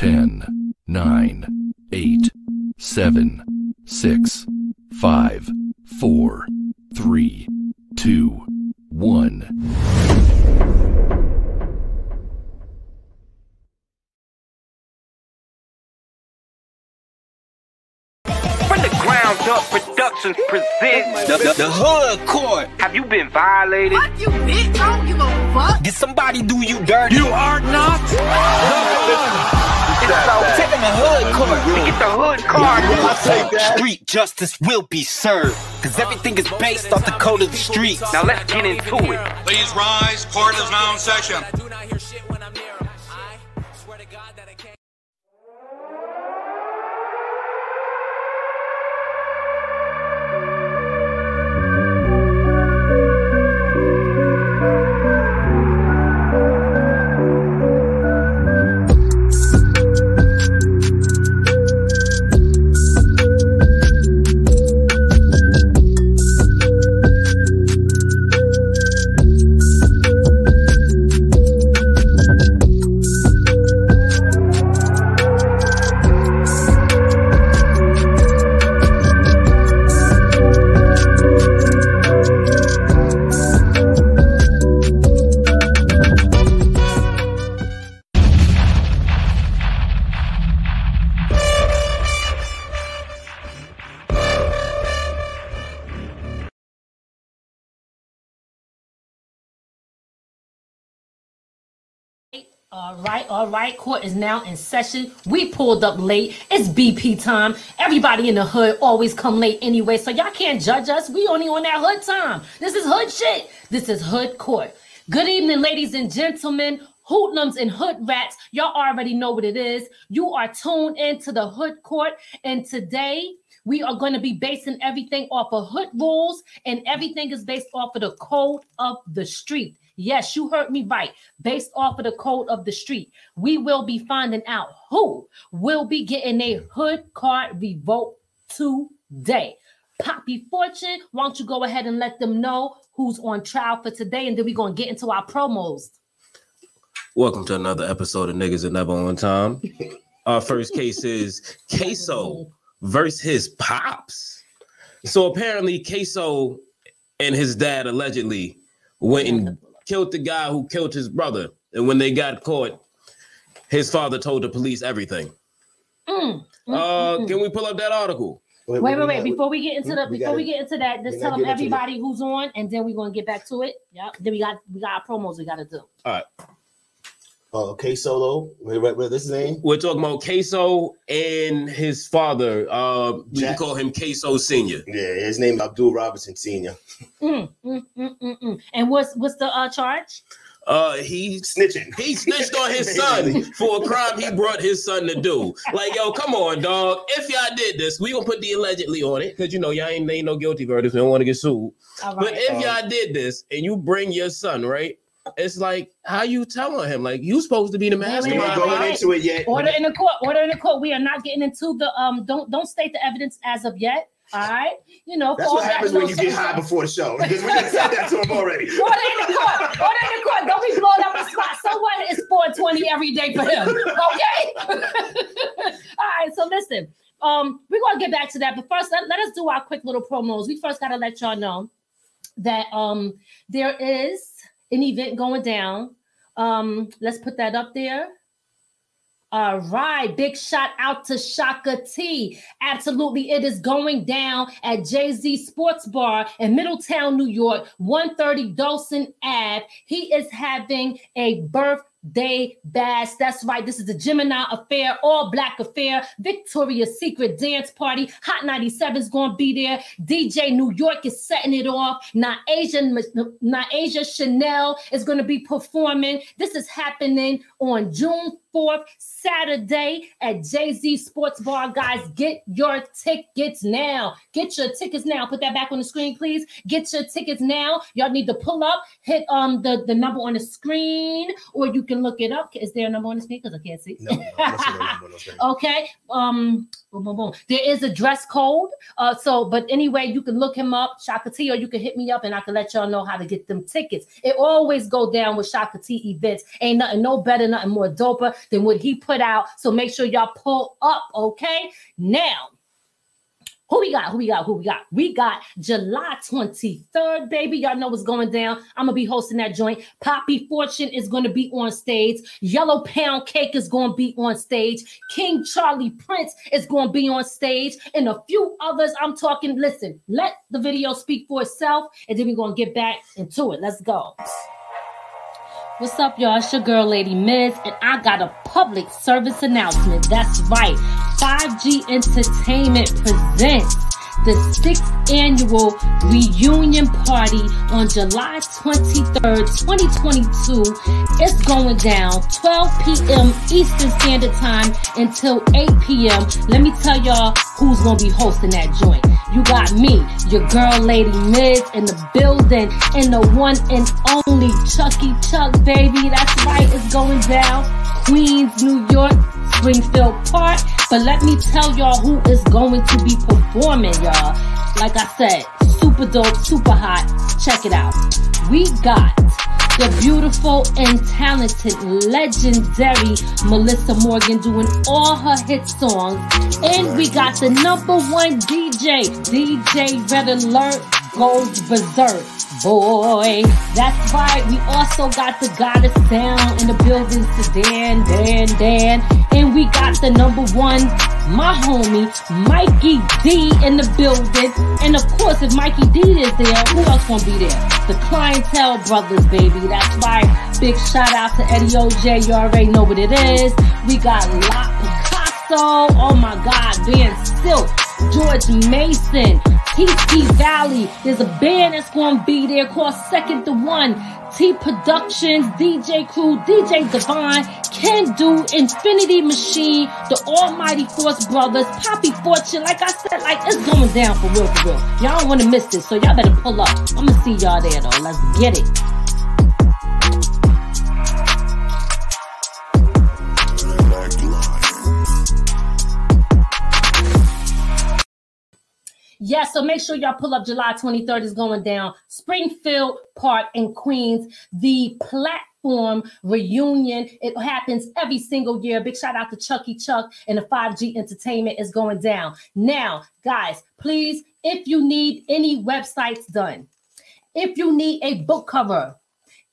10, 9, 8, 7, 6, 5, 4, 3, 2, 1. From the ground up productions presents The, the, the hood court. Have you been violated? Fuck you, bitch. I don't give a fuck. Did somebody do you dirty? You are not the Take him to hood court. We get the hood card. Street justice will be served. Cause everything is based off the code of the streets. Now let's get into it. Please rise. Court is now in session. Right. Court is now in session. We pulled up late. It's BP time. Everybody in the hood always come late anyway, so y'all can't judge us. We only on that hood time. This is hood shit. This is hood court. Good evening, ladies and gentlemen. Hoodlums and hood rats, y'all already know what it is. You are tuned into the hood court, and today we are going to be basing everything off of hood rules, and everything is based off of the code of the street. Yes, you heard me right. Based off of the code of the street, we will be finding out who will be getting a hood card revoked today. Poppy Fortune, why don't you go ahead and let them know who's on trial for today, and then we're going to get into our promos. Welcome to another episode of Niggas That Never On Time. Our first case is Queso versus his pops. So apparently, Queso and his dad allegedly went and killed the guy who killed his brother. And when they got caught, his father told the police everything. Mm, mm, Uh, mm, mm. can we pull up that article? Wait, wait, wait. Before we get into the we before we gotta- get into that, just tell them everybody who's on, and then we're gonna get back to it. Yep. Then we got we got our promos we gotta do. All right. Uh, K Solo. Wait, wait, wait, this his name? We're talking about Queso and his father. Uh, we Jack- can call him Queso Senior. Yeah, his name is Abdul Robinson Sr. Mm, mm, mm, mm, mm. And what's what's the uh, charge? Uh, he Snitching. He snitched on his son for a crime he brought his son to do. Like, yo, come on, dog. If y'all did this, we gonna put the allegedly on it because you know y'all ain't, ain't no guilty verdicts. We don't want to get sued. All But if Um, y'all did this and you bring your son, right? It's like how you telling him like you supposed to be the Wait, We're wait, not wait, mastermind. going wait. into it yet. Order in the court. Order in the court. We are not getting into the um. Don't don't state the evidence as of yet. All right. You know. That's what happens when you get high before the show. Because we just said that to him already. Order in the court. Order in the court. Don't be blowing up the spot. So what? It's 420 every day for him. Okay. All right. So listen. Um, we're gonna get back to that, but first let, let us do our quick little promos. We first gotta let y'all know that um there is an event going down. Um, let's put that up there. All right, big shout out to Shaka T. Absolutely, it is going down at Jay Z Sports Bar in Middletown, New York, 130 Dawson Ave. He is having a birthday bash. That's right, this is the Gemini Affair, all black affair, Victoria's Secret dance party. Hot 97 is going to be there. DJ New York is setting it off. Now, now Asia Chanel is going to be performing. This is happening on June 4th, Saturday at Jay Z Sports Bar. Guys, get your tickets now. Get your tickets now. Put that back on the screen, please. Get your tickets now. Y'all need to pull up, hit um the, the number on the screen, or you can look it up. Is there a number on the speakers? I can't see. No, no, I don't see no. Okay. Um, boom, boom, boom. There is a dress code. Uh, so, but anyway, you can look him up, Shaka T, or you can hit me up and I can let y'all know how to get them tickets. It always go down with Shaka T events. Ain't nothing no better, nothing more doper than what he put out. So make sure y'all pull up, okay? Now, who we got? Who we got? Who we got? We got July 23rd, baby. Y'all know what's going down. I'm gonna be hosting that joint. Poppy Fortune is gonna be on stage. Yellow Pound Cake is gonna be on stage. King Charlie Prince is gonna be on stage, and a few others. I'm talking. Listen, let the video speak for itself, and then we're gonna get back into it. Let's go. What's up, y'all? It's your girl, Lady Miz, and I got a public service announcement. That's right. 5G Entertainment presents the sixth annual reunion party on July 23rd, 2022. It's going down 12 p.m. Eastern Standard Time until 8 p.m. Let me tell y'all who's going to be hosting that joint. You got me, your girl, Lady Miz, in the building, and the one and only Chucky Chuck, baby. That's right, it's going down. Queens, New York, Springfield Park. But let me tell y'all who is going to be performing, y'all. Like I said, super dope, super hot. Check it out. We got the beautiful and talented, legendary Melissa Morgan doing all her hit songs. And we got the number one DJ, DJ Red Alert goes berserk. Boy, that's right. We also got the goddess down in the building, Sedan, Dan, Dan. And we got the number one, my homie, Mikey D in the building. And of course, if Mikey D is there, who else gonna be there? The Clientele Brothers, baby. That's right. Big shout out to Eddie OJ. You already know what it is. We got Lot Picasso. Oh my God, Van Silk. George Mason, TT Valley. There's a band that's gonna be there called Second to One. T Productions, DJ Crew, DJ Divine, Can Do, Infinity Machine, the Almighty Force Brothers, Poppy Fortune. Like I said, like it's going down for real, for real. Y'all don't want to miss this, so y'all better pull up. I'm gonna see y'all there though. Let's get it. Yes, so make sure y'all pull up July 23rd is going down. Springfield Park in Queens. The platform reunion. It happens every single year. Big shout out to Chucky Chuck and the 5G Entertainment is going down. Now, guys, please, if you need any websites done, if you need a book cover,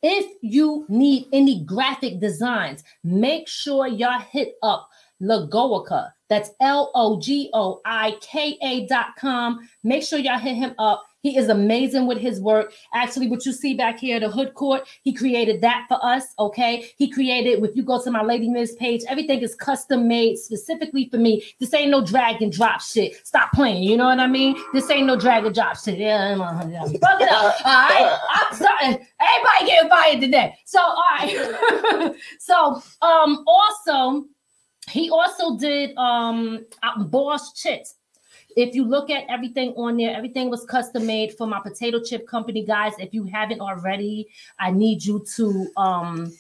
if you need any graphic designs, make sure y'all hit up Logoika. That's L O G O I K A dot com. Make sure y'all hit him up. He is amazing with his work. Actually, what you see back here, the hood court, he created that for us. Okay. He created, if you go to my Lady Miz page, everything is custom made specifically for me. This ain't no drag and drop shit. Stop playing. You know what I mean? This ain't no drag and drop shit. Yeah, fuck it up. All right. I'm sorry. Everybody getting fired today. So, all right. so, um, also, he also did um uh, boss chits. If you look at everything on there, everything was custom made for my potato chip company, guys. If you haven't already, I need you to um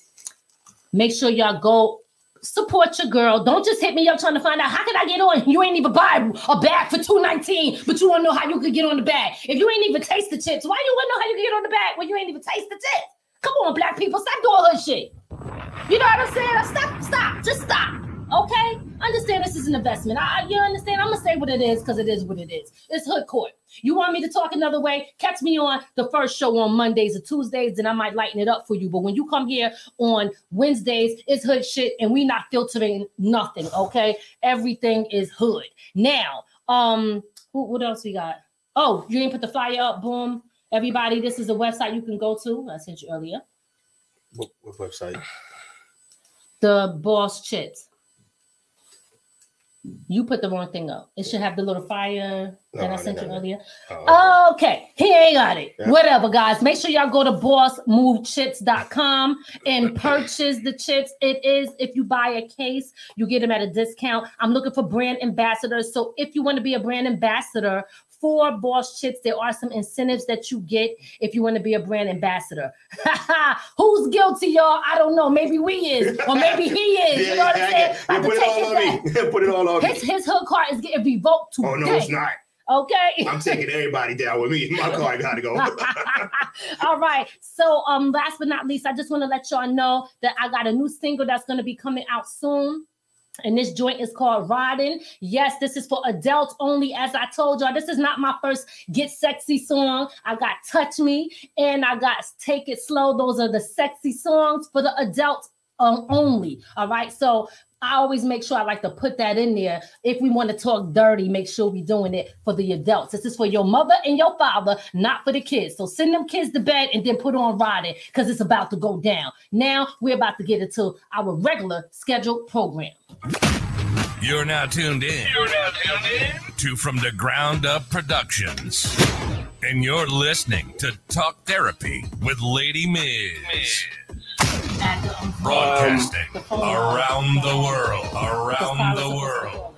make sure y'all go support your girl. Don't just hit me up trying to find out how can I get on. You ain't even buy a bag for 219, but you want to know how you could get on the bag. If you ain't even taste the chips, why you want to know how you can get on the bag when you ain't even taste the chips? Come on, black people, stop doing her shit. You know what I'm saying? Stop, stop, just stop. Okay, understand this is an investment. I, you understand? I'm gonna say what it is because it is what it is. It's hood court. You want me to talk another way? Catch me on the first show on Mondays or Tuesdays, and I might lighten it up for you. But when you come here on Wednesdays, it's hood shit, and we not filtering nothing. Okay, everything is hood. Now, um, who, what else we got? Oh, you didn't put the flyer up. Boom, everybody. This is a website you can go to. I sent you earlier. What, what website? The Boss Chits. You put the wrong thing up. It should have the little fire that I I sent you didn't have it. earlier. Oh, Okay, he ain't got it. Yeah. Whatever, guys. Make sure y'all go to bossmovechips.com and purchase the chips. It is, if you buy a case, you get them at a discount. I'm looking for brand ambassadors. So if you want to be a brand ambassador for boss chicks, there are some incentives that you get if you want to be a brand ambassador. Who's guilty, y'all? I don't know. Maybe we is, or maybe he is. you know what I'm saying? yeah, put it all his on me. put it all on His, me. his hood card is getting revoked today. Oh no, it's not. Okay. I'm taking everybody down with me. My car gotta go. All right. So, um, last but not least, I just want to let y'all know that I got a new single that's going to be coming out soon. And this joint is called Riding. Yes, this is for adults only. As I told y'all, this is not my first Get Sexy song. I got Touch Me and I got Take It Slow. Those are the sexy songs for the adults um, only. All right. So I always make sure I like to put that in there. If we want to talk dirty, make sure we doing it for the adults. This is for your mother and your father, not for the kids. So send them kids to bed and then put on riding because it's about to go down. Now we're about to get into our regular scheduled program. You're now tuned in. You're now tuned in to From the Ground Up Productions. And you're listening to Talk Therapy with Lady Miz. Broadcasting around the world. Around the world.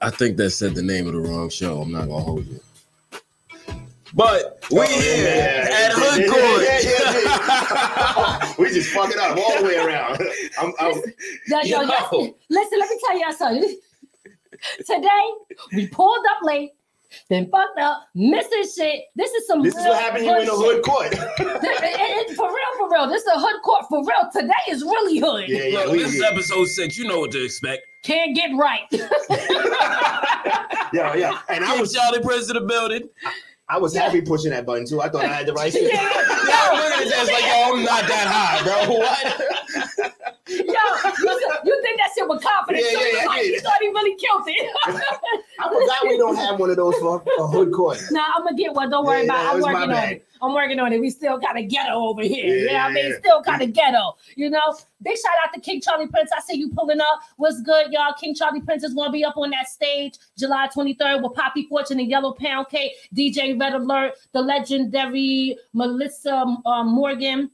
I think that said the name of the wrong show. I'm not gonna hold you. But we oh, here at Hood Court. Yeah, yeah, yeah. we just fuck it up all the way around. I'm, I'm, Yo, yo, Yo. listen, listen, let me tell y'all something. Today, we pulled up late, then fucked up, missing shit. This is some this is what happened here in the hood court. This- it- it- for real, for real. This is a hood court for real. Today is really hood. yeah, yeah. Look, We, this is episode six. You know what to expect. Can't get right. yeah, yeah. And I King was, Charlie Prince of the building. I was happy pushing that button too. I thought I had the right yeah, shit. yo, Yo, look at his ass like, yo, I'm not that high, bro. What? you, you think that shit with confidence? Yeah, so yeah, you yeah, like, yeah. you thought he really killed it. I forgot we don't have one of those for a hood court. Nah, I'm gonna get one. Don't worry Yeah, about it. I'm working on it. I'm working on it. We still kind of ghetto over here. Yeah, Yeah, I mean, still kind of ghetto. You know, big shout out to King Charlie Prince. I see you pulling up. What's good, y'all? King Charlie Prince is gonna be up on that stage July 23rd with Poppy Fortune and Yellow Pound Cake, DJ Red Alert, the legendary Melissa uh, Morgan.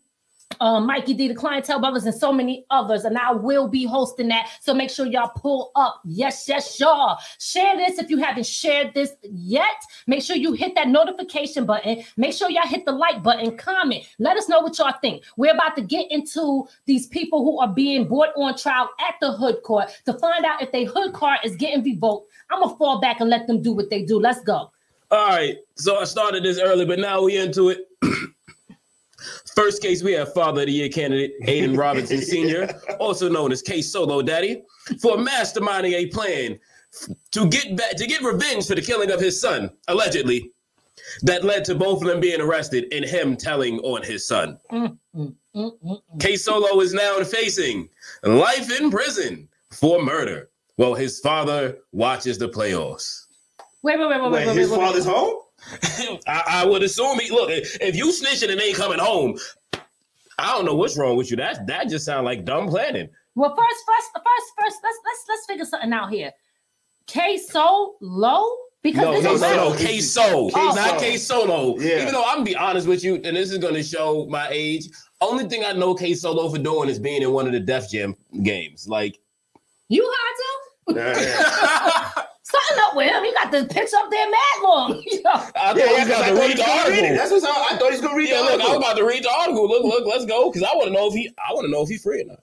Um, Mikey D, the Clientele Brothers, and so many others. And I will be hosting that. So make sure y'all pull up. Yes, yes, y'all. Share this if you haven't shared this yet. Make sure you hit that notification button. Make sure y'all hit the like button, comment. Let us know what y'all think. We're about to get into these people who are being brought on trial at the hood court to find out if their hood card is getting revoked. I'm to fall back and let them do what they do. Let's go. All right. So I started this early, but now we into it. First case, we have Father of the Year candidate Aiden Robinson Sr., also known as K Solo Daddy, for masterminding a plan to get back to get revenge for the killing of his son, allegedly, that led to both of them being arrested and him telling on his son. Mm, mm, mm, mm. K Solo is now facing life in prison for murder, while his father watches the playoffs. Wait, wait, wait, wait, wait, Wait, wait, his wait, wait. father's home? I, I would assume he look if if you snitching and ain't coming home. I don't know what's wrong with you. That that just sounds like dumb planning. Well, first, first, first, first, let's let's let's figure something out here. K so low because No, this no, is no, no. Oh. It's- K Solo, Oh. not K Solo. Yeah. Even though I'm gonna be honest with you, and this is gonna show my age. Only thing I know K Solo for doing is being in one of the Def Jam games. Like, you high too. Yeah, yeah. Something up with him. He got the pitch up there mad long. Yo, I thought Yeah, he yeah, was 'cause about I to thought read he the was gonna read it. article. That's what I, I thought he was gonna read Yeah, the look, I was about to read the article. Look, look, let's go because I want to know if he. I want to know if he's free or not.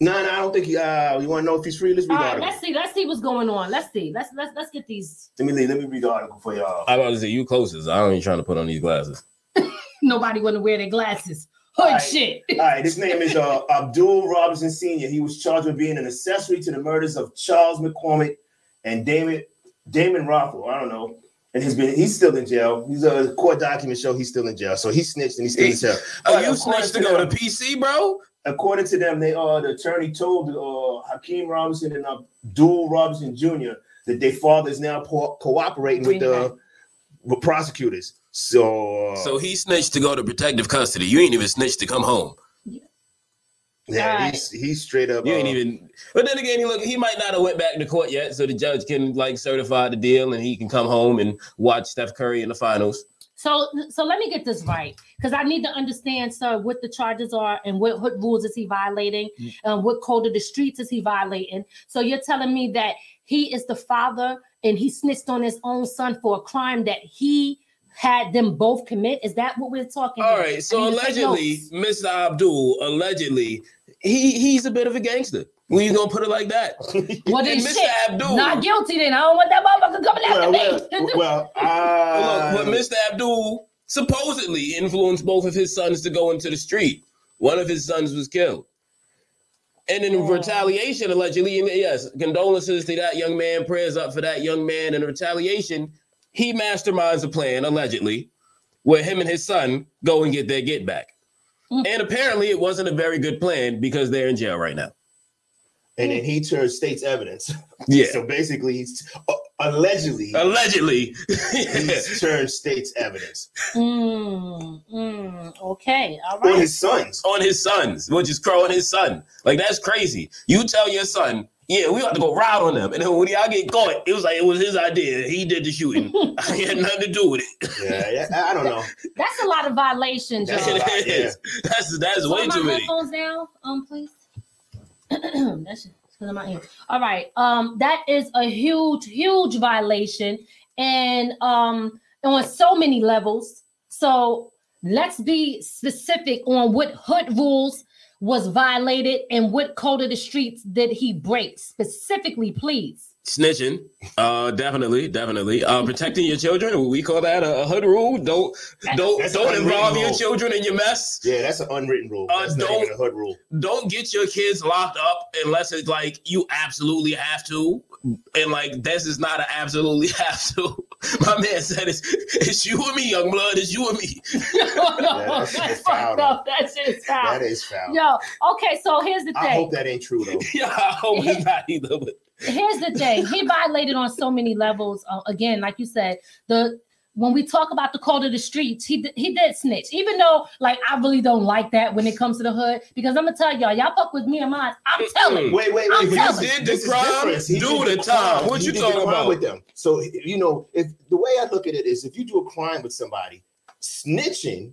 No, no, I don't think he. Uh, you want to know if he's free? Let's read all the article. let's see. Let's see what's going on. Let's see. Let's let's let's get these. Let me leave. Let me read the article for y'all. I'm about to say you closest. I don't even trying to put on these glasses. Nobody want to wear their glasses. Hood All right. shit. All right, his name is uh, Abdul Robinson Sr. He was charged with being an accessory to the murders of Charles McCormick and Damon Damon Rothwell. I don't know. And he's been he's still in jail. He's a court document show he's still in jail. So he snitched and he's still in jail. Oh, But you snitched to go to them- PC, bro? according to them, they uh the attorney told uh, Hakeem Robinson and Abdul Robinson Jr. that their father is now co- cooperating with the with prosecutors. So, uh, So he snitched to go to protective custody. You ain't even snitched to come home. Yeah, Alright. he's he's straight up. You ain't uh, even. But then again, he look. He might not have went back to court yet, so the judge can like certify the deal, and he can come home and watch Steph Curry in the finals. So, so let me get this right, because I need to understand, sir, what the charges are and what, what rules is he violating, and what code of the streets is he violating. So you're telling me that he is the father and he snitched on his own son for a crime that he had them both commit. Is that what we're talking? All about? right. So need to take allegedly. Mr. Abdul, allegedly, he he's a bit of a gangster. When you gonna put it like that? Well, then Mr. shit, Abdul- not guilty. Then I don't want that motherfucker coming after well, me. well, well, uh, Look, but Mr. Abdul supposedly influenced both of his sons to go into the street. One of his sons was killed. And in retaliation, allegedly, and yes, condolences to that young man, prayers up for that young man. In retaliation, he masterminds a plan, allegedly, where him and his son go and get their get back. And apparently, it wasn't a very good plan because they're in jail right now. and then he turned state's evidence. Yeah. So basically, he's uh, allegedly Allegedly. he's turned state's evidence Mm, mm, okay, all on his sons. on his sons, which is Crow and his son. Like that's crazy. You tell your son, yeah, we got to go ride on them, and then when y'all get caught, it was like it was his idea. He did the shooting. I had nothing to do with it. Yeah, yeah, I don't know. That's a lot of violations, That's y'all. a lot. It is. That's that's Turn way my too many. headphones down, um, please. That's because of my ear. All right. Um, that is a huge, huge violation, and um, on so many levels. So let's be specific on what hood rules was violated and what code of the streets did he break specifically, please. Snitching, uh, definitely, definitely. Uh, protecting your children. We call that a, a hood rule. Don't don't That's don't involve unwritten your children in your mess. Yeah, that's an unwritten rule. Uh, That's not don't- even a hood rule. don't get your kids locked up unless it's like you absolutely have to. And like this is not an absolutely have to. My man said it's it's you and me, young blood. It's you and me. that shit That's is foul, fucked up. That shit is foul. That is foul. Yo, okay, so here's the thing. I hope that ain't true though. yeah, I hope it's not either. But Here's the thing. He violated on so many levels. Uh, again, like you said, the when we talk about the call to the streets, he he did snitch. Even though, like, I really don't like that when it comes to the hood, because I'm gonna tell y'all, y'all fuck with me and mine. I'm telling. Wait, wait, I'm wait. telling This, you. is- Did the crime, do the time. What you talking about? with them? So you know, if the way I look at it is, if you do a crime with somebody, snitching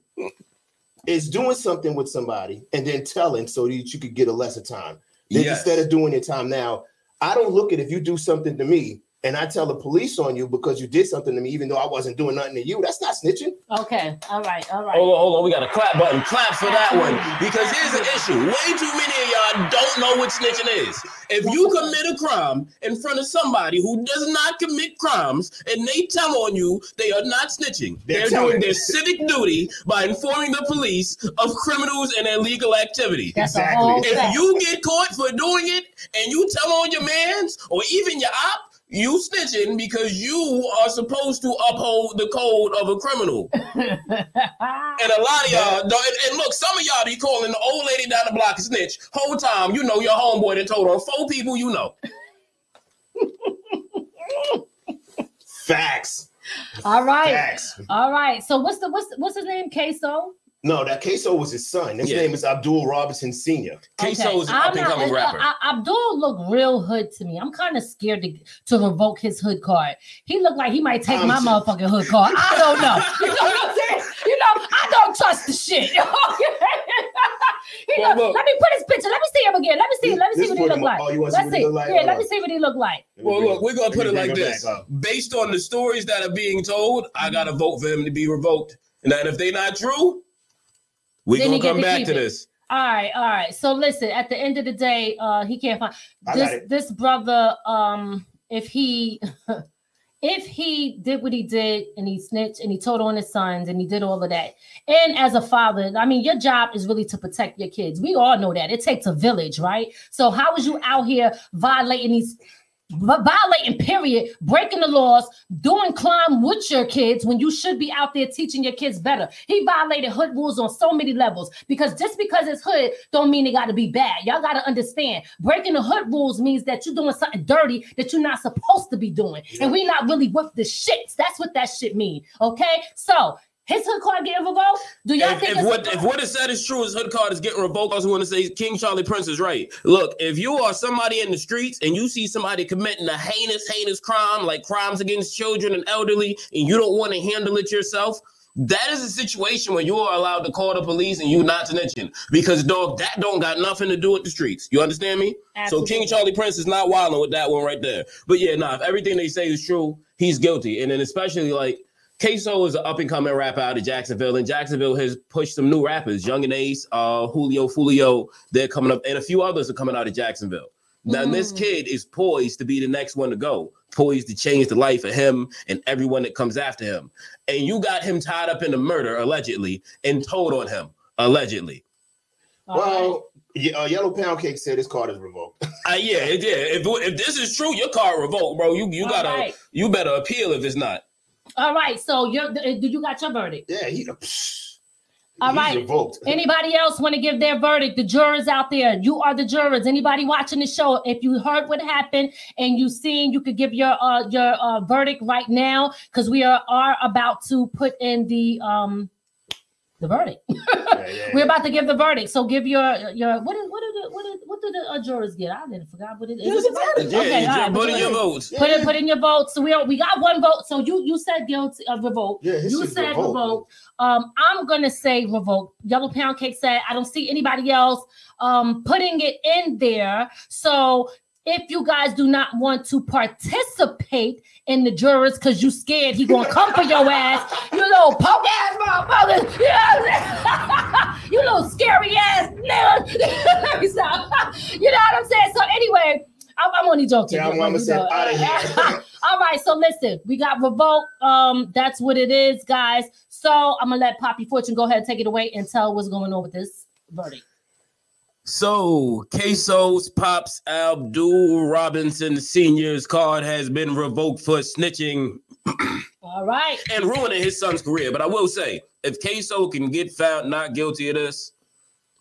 is doing something with somebody and then telling so that you could get a lesser time. Then Yes. instead of doing your time now, I don't look at if you do something to me and I tell the police on you because you did something to me, even though I wasn't doing nothing to you. That's not snitching. Okay, all right, all right. hold on, hold on. We got a clap button. Clap for that one. Because here's the issue. Way too many of y'all don't know what snitching is. If you commit a crime in front of somebody who does not commit crimes and they tell on you, they are not snitching. They're They're, doing their civic duty by informing the police of criminals and illegal activity. That's exactly. If fact. you get caught for doing it and you tell on your mans or even your op, you snitching because you are supposed to uphold the code of a criminal. And a lot of y'all, don't, and, and look, some of y'all be calling the old lady down the block a snitch. Whole time, you know your homeboy that told on four people you know. Facts. all right, Facts. all right. So what's the what's what's his name? Queso. No, that Queso was his son. His Yeah. name is Abdul Robinson Sr. Queso is an I'm up and coming rapper. Abdul look real hood to me. I'm kind of scared to, to revoke his hood card. He looked like he might take I'm my just- motherfucking hood card. I don't know. You know what I'm saying? You know, I don't trust the shit. You Well, look. let me put his picture. Let me see him again. Let me see. Let me see what he look like. oh, you wanna see Let's see. like? Yeah, Hold let me see what he look like. Well, look, we're gonna put it like this: based on the stories that are being told, I gotta vote for him to be revoked. And then if they not true, we Then gonna come back keep to this. All right, all right. So listen, at the end of the day, uh, he can't find this this brother. Um, if he if he did what he did and he snitched and he told on his sons and he did all of that, and as a father, I mean, your job is really to protect your kids. We all know that it takes a village, right? So how is you out here violating these? Vi- Violating, period, breaking the laws, doing crime with your kids when you should be out there teaching your kids better. He violated hood rules on so many levels because just because it's hood don't mean it got to be bad. Y'all got to understand. Breaking the hood rules means that you're doing something dirty that you're not supposed to be doing, and we not really with the shits. That's what that shit mean. Okay, so his hood card getting revoked. Do y'all If, think if what if what is said is true, his hood card is getting revoked. I also want to say King Charlie Prince is right. Look, if you are somebody in the streets and you see somebody committing a heinous, heinous crime like crimes against children and elderly, and you don't want to handle it yourself, That is a situation where you are allowed to call the police and you not to mention because dog that don't got nothing to do with the streets. You understand me? Absolutely. So King Charlie Prince is not wilding with that one right there. But yeah, nah, if everything they say is true, he's guilty. And then especially like Queso is an up and coming rapper out of Jacksonville, and Jacksonville has pushed some new rappers, Yungeen Ace, uh, Julio Foolio. They're coming up, and a few others are coming out of Jacksonville. Now, this kid is poised to be the next one to go, poised to change the life of him and everyone that comes after him. And you got him tied up in a murder, allegedly, and told on him, allegedly. All right. Well, Ye- uh, Yellow Pound Cake said his card is revoked. Uh, yeah, yeah. If, if this is true, your card revoked, bro. You you All gotta right. you better appeal if it's not. All right. So you're did you got your verdict? yeah, he. All he's right. revoked. Anybody else want to give their verdict? The jurors out there, you are the jurors. Anybody watching the show, if you heard what happened and you seen, you could give your uh, your uh, verdict right now because we are are about to put in the um the verdict. Yeah, yeah, We're about to give the verdict. So give your your what is what do the what do, what do the uh, jurors get? I didn't forgot what it is. Yeah, it's a verdict. Yeah, Okay, you all just right, put but in your votes. Put in put in your vote. So we are, we got one vote. So you you said guilty of revolt. Yeah, you said revoked. revolt. Um, I'm gonna say revolt. Yellow Pound Cake said I don't see anybody else um putting it in there. So if you guys do not want to participate in the jurors because you scared he gonna come for your ass, you little poke ass motherfucker, yeah. you little scary ass nigga. Let me stop. you know what I'm saying? So anyway, I'm, I'm only joking. You said know. out of here. All right, so listen, we got revolt. Um, that's what it is, guys. So I'm gonna let Poppy Fortune go ahead and take it away and tell what's going on with this verdict. So, Queso's Pops Abdul Robinson Sr.'s card has been revoked for snitching All right. and ruining his son's career. But I will say, if Queso can get found not guilty of this,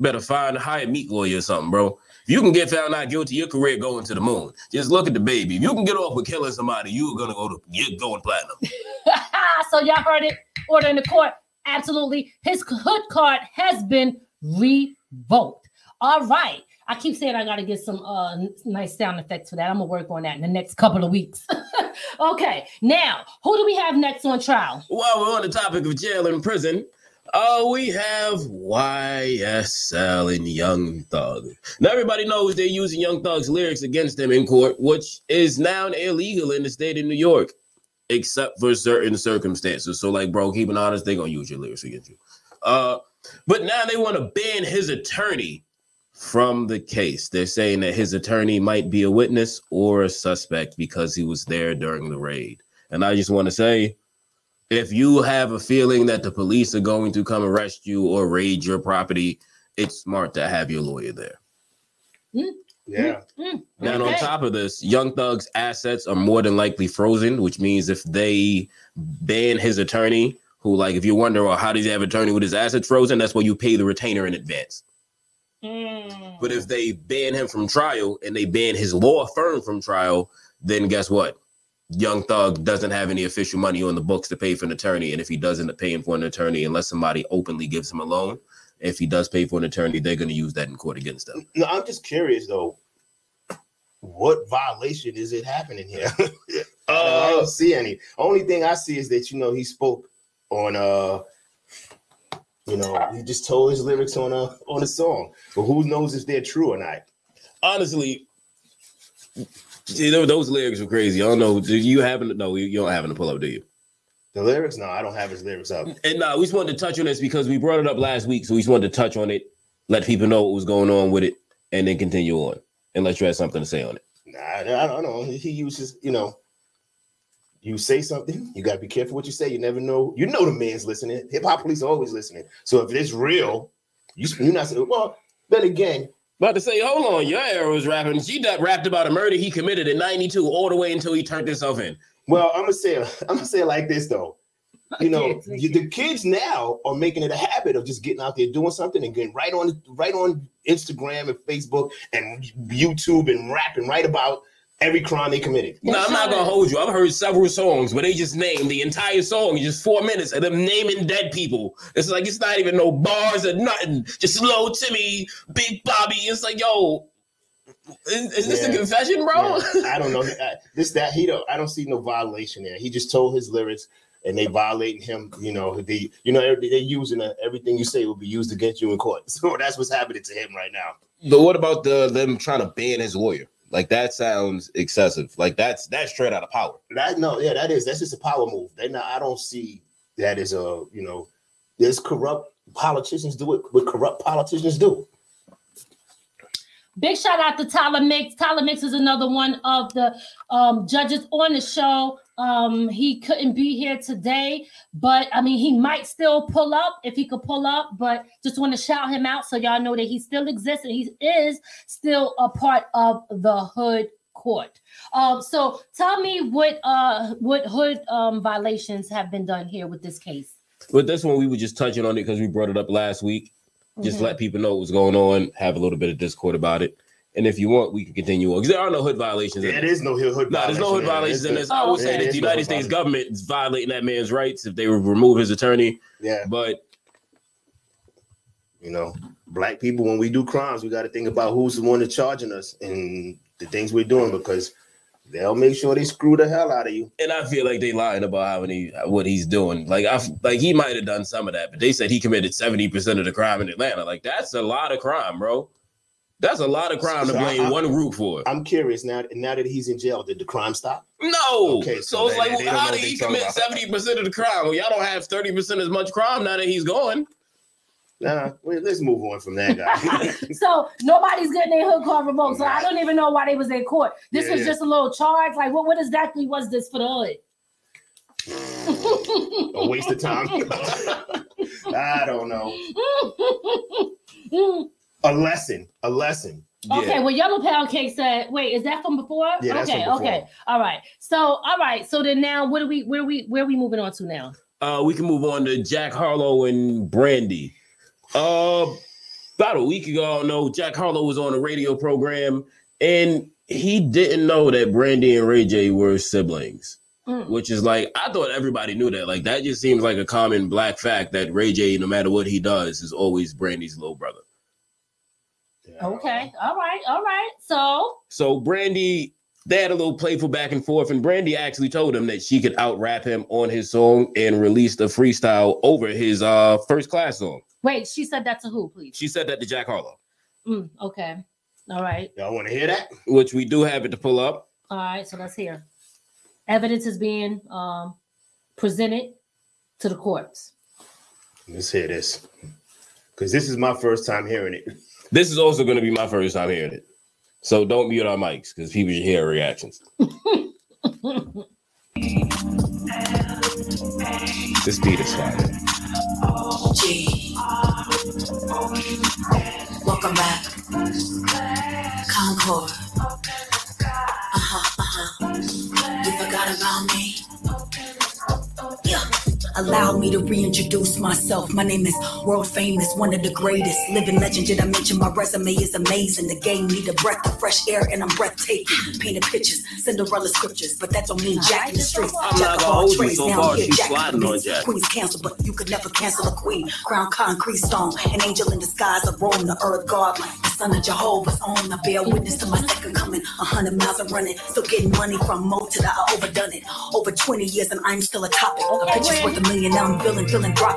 better find a hire meat lawyer or something, bro. If you can get found not guilty, your career going to the moon. Just look at the baby. If you can get off with killing somebody, you're gonna go to you're going platinum. so y'all heard it. Order in the court. Absolutely. His hood card has been revoked. All right. I keep saying I got to get some uh nice sound effects for that. I'm gonna work on that in the next couple of weeks. okay. Now, who do we have next on trial? While we're on the topic of jail and prison, uh, we have YSL and Young Thug. Now everybody knows they're using Young Thug's lyrics against them in court, which is now illegal in the state of New York, except for certain circumstances. So, like, bro, keep it honest, they're gonna use your lyrics against you. Uh, but now they want to ban his attorney from the case. They're saying that his attorney might be a witness or a suspect because he was there during the raid. And I just want to say, if you have a feeling that the police are going to come arrest you or raid your property, it's smart to have your lawyer there. Yeah. Mm, Now, on top of this, Young Thug's assets are more than likely frozen, which means if they ban his attorney, who, like, if you wonder, well, how does he have an attorney with his assets frozen? That's where you pay the retainer in advance. Mm. But if they ban him from trial and they ban his law firm from trial, then guess what? Young Thug doesn't have any official money on the books to pay for an attorney. And if he doesn't pay paying for an attorney, unless somebody openly gives him a loan, if he does pay for an attorney, they're going to use that in court against them. No, I'm just curious though. What violation is it happening here? I Uh, don't see any. Only thing I see is that you know he spoke on uh you know he just told his lyrics on a on a song, but who knows if they're true or not? honestly, see, tho- those lyrics were crazy. I don't know. Do you happen to know? You you don't happen to pull up, do you? The lyrics? No, I don't have his lyrics up. And nah, we just wanted to touch on this because we brought it up last week. So we just wanted to touch on it, let people know what was going on with it, and then continue on. Unless you had something to say on it. Nah, I don't know. He uses, you know, you say something, you gotta be careful what you say. You never know. You know the man's listening. Hip hop police are always listening. So if it's real, you you're not saying. Well, then again, About to say, hold on, your era was rapping. She done rapped about a murder he committed in 92 all the way until he turned himself in. well, I'm gonna say, I'm gonna say it like this though. You know, you- the kids now are making it a habit of just getting out there doing something and getting right on right on Instagram and Facebook and YouTube and rapping right about every crime they committed. No, I'm not gonna hold you. I've heard several songs where they just name the entire song, in just four minutes of them naming dead people. It's like it's not even no bars or nothing. Just low Timmy, Big Bobby. It's like, yo, is, is this a confession, bro? Yeah, I don't know. I- this that he don't. I don't see no violation there. He just told his lyrics. and they violating him. You know, they you know they they using uh everything you say will be used against you in court. So that's what's happening to him right now. But what about the them trying to ban his lawyer? Like that sounds excessive. Like that's that's straight out of power. That no, yeah, that is that's just a power move. They not. I don't see that as a you know. There's corrupt politicians do it. What corrupt politicians do. Big shout out to Tyler Mix. Tyler Mix is another one of the um, judges on the show. Um, he couldn't be here today, but I mean, he might still pull up if he could pull up. But just want to shout him out so y'all know that he still exists and he is still a part of the Hood Court. Um, so tell me what uh what Hood um violations have been done here with this case. With this one, we were just touching on it because we brought it up last week. Just Mhm. let people know what's going on, have a little bit of discord about it. And if you want, we can continue on because there are no hood violations. in There this. is no hood. No, there's no hood violations in this. I would say that the There's no United States government is violating that man's rights if they remove his attorney. Yeah, But you know, black people when we do crimes, we got to think about who's the one that's charging us and the things we're doing because they'll make sure they screw the hell out of you. and I feel like they lying about how many what he's doing. Like I like he might have done some of that, but they said he committed 70% of the crime in Atlanta. Like that's a lot of crime, bro. That's a lot of crime to blame I- I- one group for. I'm curious now. Now that he's in jail, did the crime stop? No. Okay, so, so it's they- like, they don't how did he commit 70% of the crime? Well, y'all don't have 30% as much crime now that he's gone. Nah, wait, let's move on from that guy. So nobody's getting their hood card revoked. So I don't even know why they was in court. This Yeah, was yeah. just a little charge. Like what, what exactly was this for the hood? a waste of time. I don't know. A lesson. A lesson. Okay, well, Yellow Pound Cake said, wait, is that from before? Yeah, that's okay, from before. okay. All right. So, all right. So then now what are we where are we where are we moving on to now? Uh, we can move on to Jack Harlow and Brandy. Uh, about a week ago, I don't know, Jack Harlow was on a radio program and he didn't know that Brandy and Ray J were siblings. Mm. Which is like, I thought everybody knew that. Like, that just seems like a common black fact that Ray J, no matter what he does, is always Brandy's little brother. Okay. All right. All right. So So Brandy, they had a little playful back and forth, and Brandy actually told him that she could out rap him on his song and released a freestyle over his uh first class song. Wait, she said that to who, please? She said that to Jack Harlow, Mm, okay. All right. Y'all want to hear that? which we do have it to pull up. All right. So let's hear. Evidence is being um presented to the courts. Let's hear this. Because this is my first time hearing it. This is also going to be my first time hearing it. So don't mute our mics because people should hear our reactions. this beat is fire. G. Welcome back. Concord. Uh-huh, uh-huh. You forgot about me? Yeah. Allow me to reintroduce myself. My name is world famous, one of the greatest living legend. Did I mention my resume is amazing? The game need a breath of fresh air, and I'm breathtaking. Painted pictures, Cinderella scriptures, but that don't mean Jack in the streets. I'm Jack not of gonna all hold you trades. so Now far. Here, She's Jack of sliding on beats. Jack. Queen's cancel, but you could never cancel a queen. Crown concrete stone, an angel in disguise, a roam the earth god like the son of Jehovah's own. I bear witness to my second coming. A hundred miles I'm running, still getting money from Mo to the I overdone it. Over 20 years and I'm still a topic. A picture's worth a million, now I'm feeling,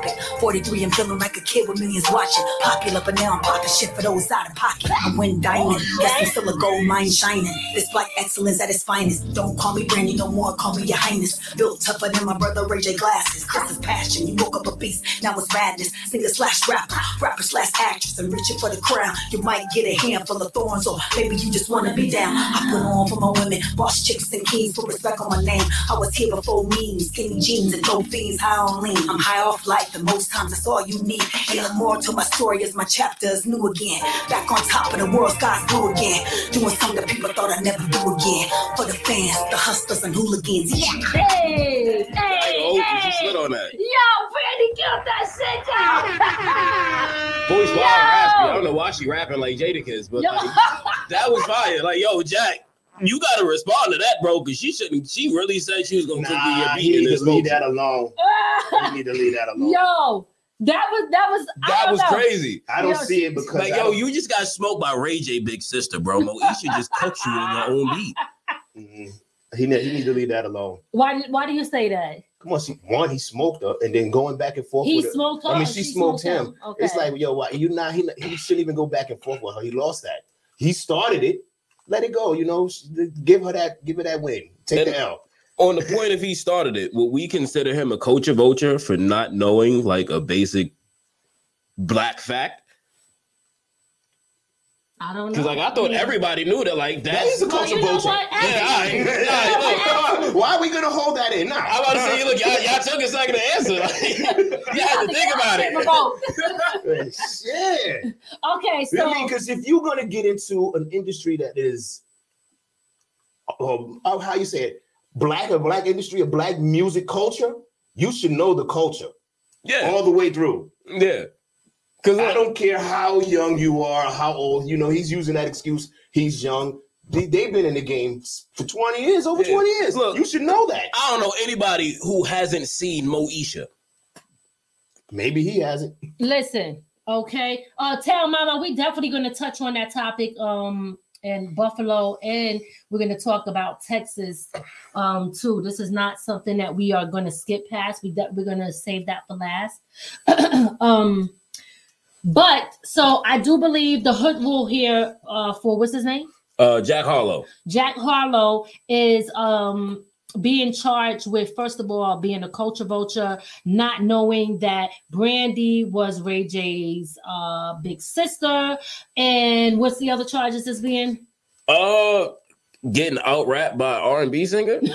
it. 43 and feeling like a kid with millions watching. Popular, but now I'm popping shit for those out of pocket. I win diamond, yes, I'm still a gold mine shining. This black excellence at its finest. Don't call me Brandy no more, call me your highness. Built tougher than my brother Ray J glasses. Chris is passion, you woke up a beast, now it's madness. Singer slash rapper, rapper slash actress, and reaching for the crown. You might get a handful of thorns, or maybe you just wanna be down. I put on for my women, boss chicks and kings, put respect on my name. I was here before memes, skinny jeans and dope fiends, high on lean. I'm high off life, and most times that's all you need. Ain't no more to my story as my chapter is new again. Back on top of the world, sky's blue again. Doing something that people thought I'd never do again. For the fans, the hustlers and hooligans, yeah. Hey, hey, Oh, she slid hey. on that. Yo, Brandy killed that shit, yo. Voice wild raspy. I don't know why she rapping like Jadakiss, but like, that was fire. Like, yo, Jack, you gotta respond to that, bro, because she shouldn't. She really said she was gonna cook you your Nah, beat you need to leave that alone. You need to leave that alone. Yo, that was that was I That don't was know. crazy. I don't Yo, see it because Like, yo, don't- you just got smoked by Ray J, big sister, bro. Moesha just cooked you in your own beat. Mhm. He ne- he needs to leave that alone. Why? Why do you say that? Come on, she, one he smoked her, and then going back and forth. He with her. smoked her I mean, she, she smoked, smoked him. him? Okay. It's like, yo, why you not? He he shouldn't even go back and forth with her. He lost that. He started it. Let it go. You know, give her that. Give her that win. Take And- the L. On the point, if he started it, would we consider him a culture vulture for not knowing like a basic black fact? I don't know. Because like I thought everybody knew that like That that's is a Well, culture you know vulture. what? Yeah, all right. All right, look. Why are we gonna hold that in? Nah. I'm about to say, look, y'all, y'all took a second to answer. Like, you had to think about it. Shit. Okay, so I mean, because if you're gonna get into an industry that is, um, uh, how you say it, black or black industry, or black music culture, you should know the culture Yeah, all the way through. yeah. Because I don't care how young you are, how old. You know, he's using that excuse. He's young. They, they've been in the game for 20 years, over Yeah. 20 years. Look. you should know that. I don't know anybody who hasn't seen Moesha. Maybe he hasn't. listen, okay. Uh tell mama, we definitely gonna touch on that topic um in Buffalo, and we're gonna talk about Texas um too. This is not something that we are gonna skip past. We de- we're gonna save that for last. um but so I do believe the hood rule here uh for what's his name? Uh, Jack Harlow. Jack Harlow is um being charged with first of all being a culture vulture, not knowing that Brandy was Ray J's uh big sister, and what's the other charges is being? Uh, getting out rapped by R and B singer.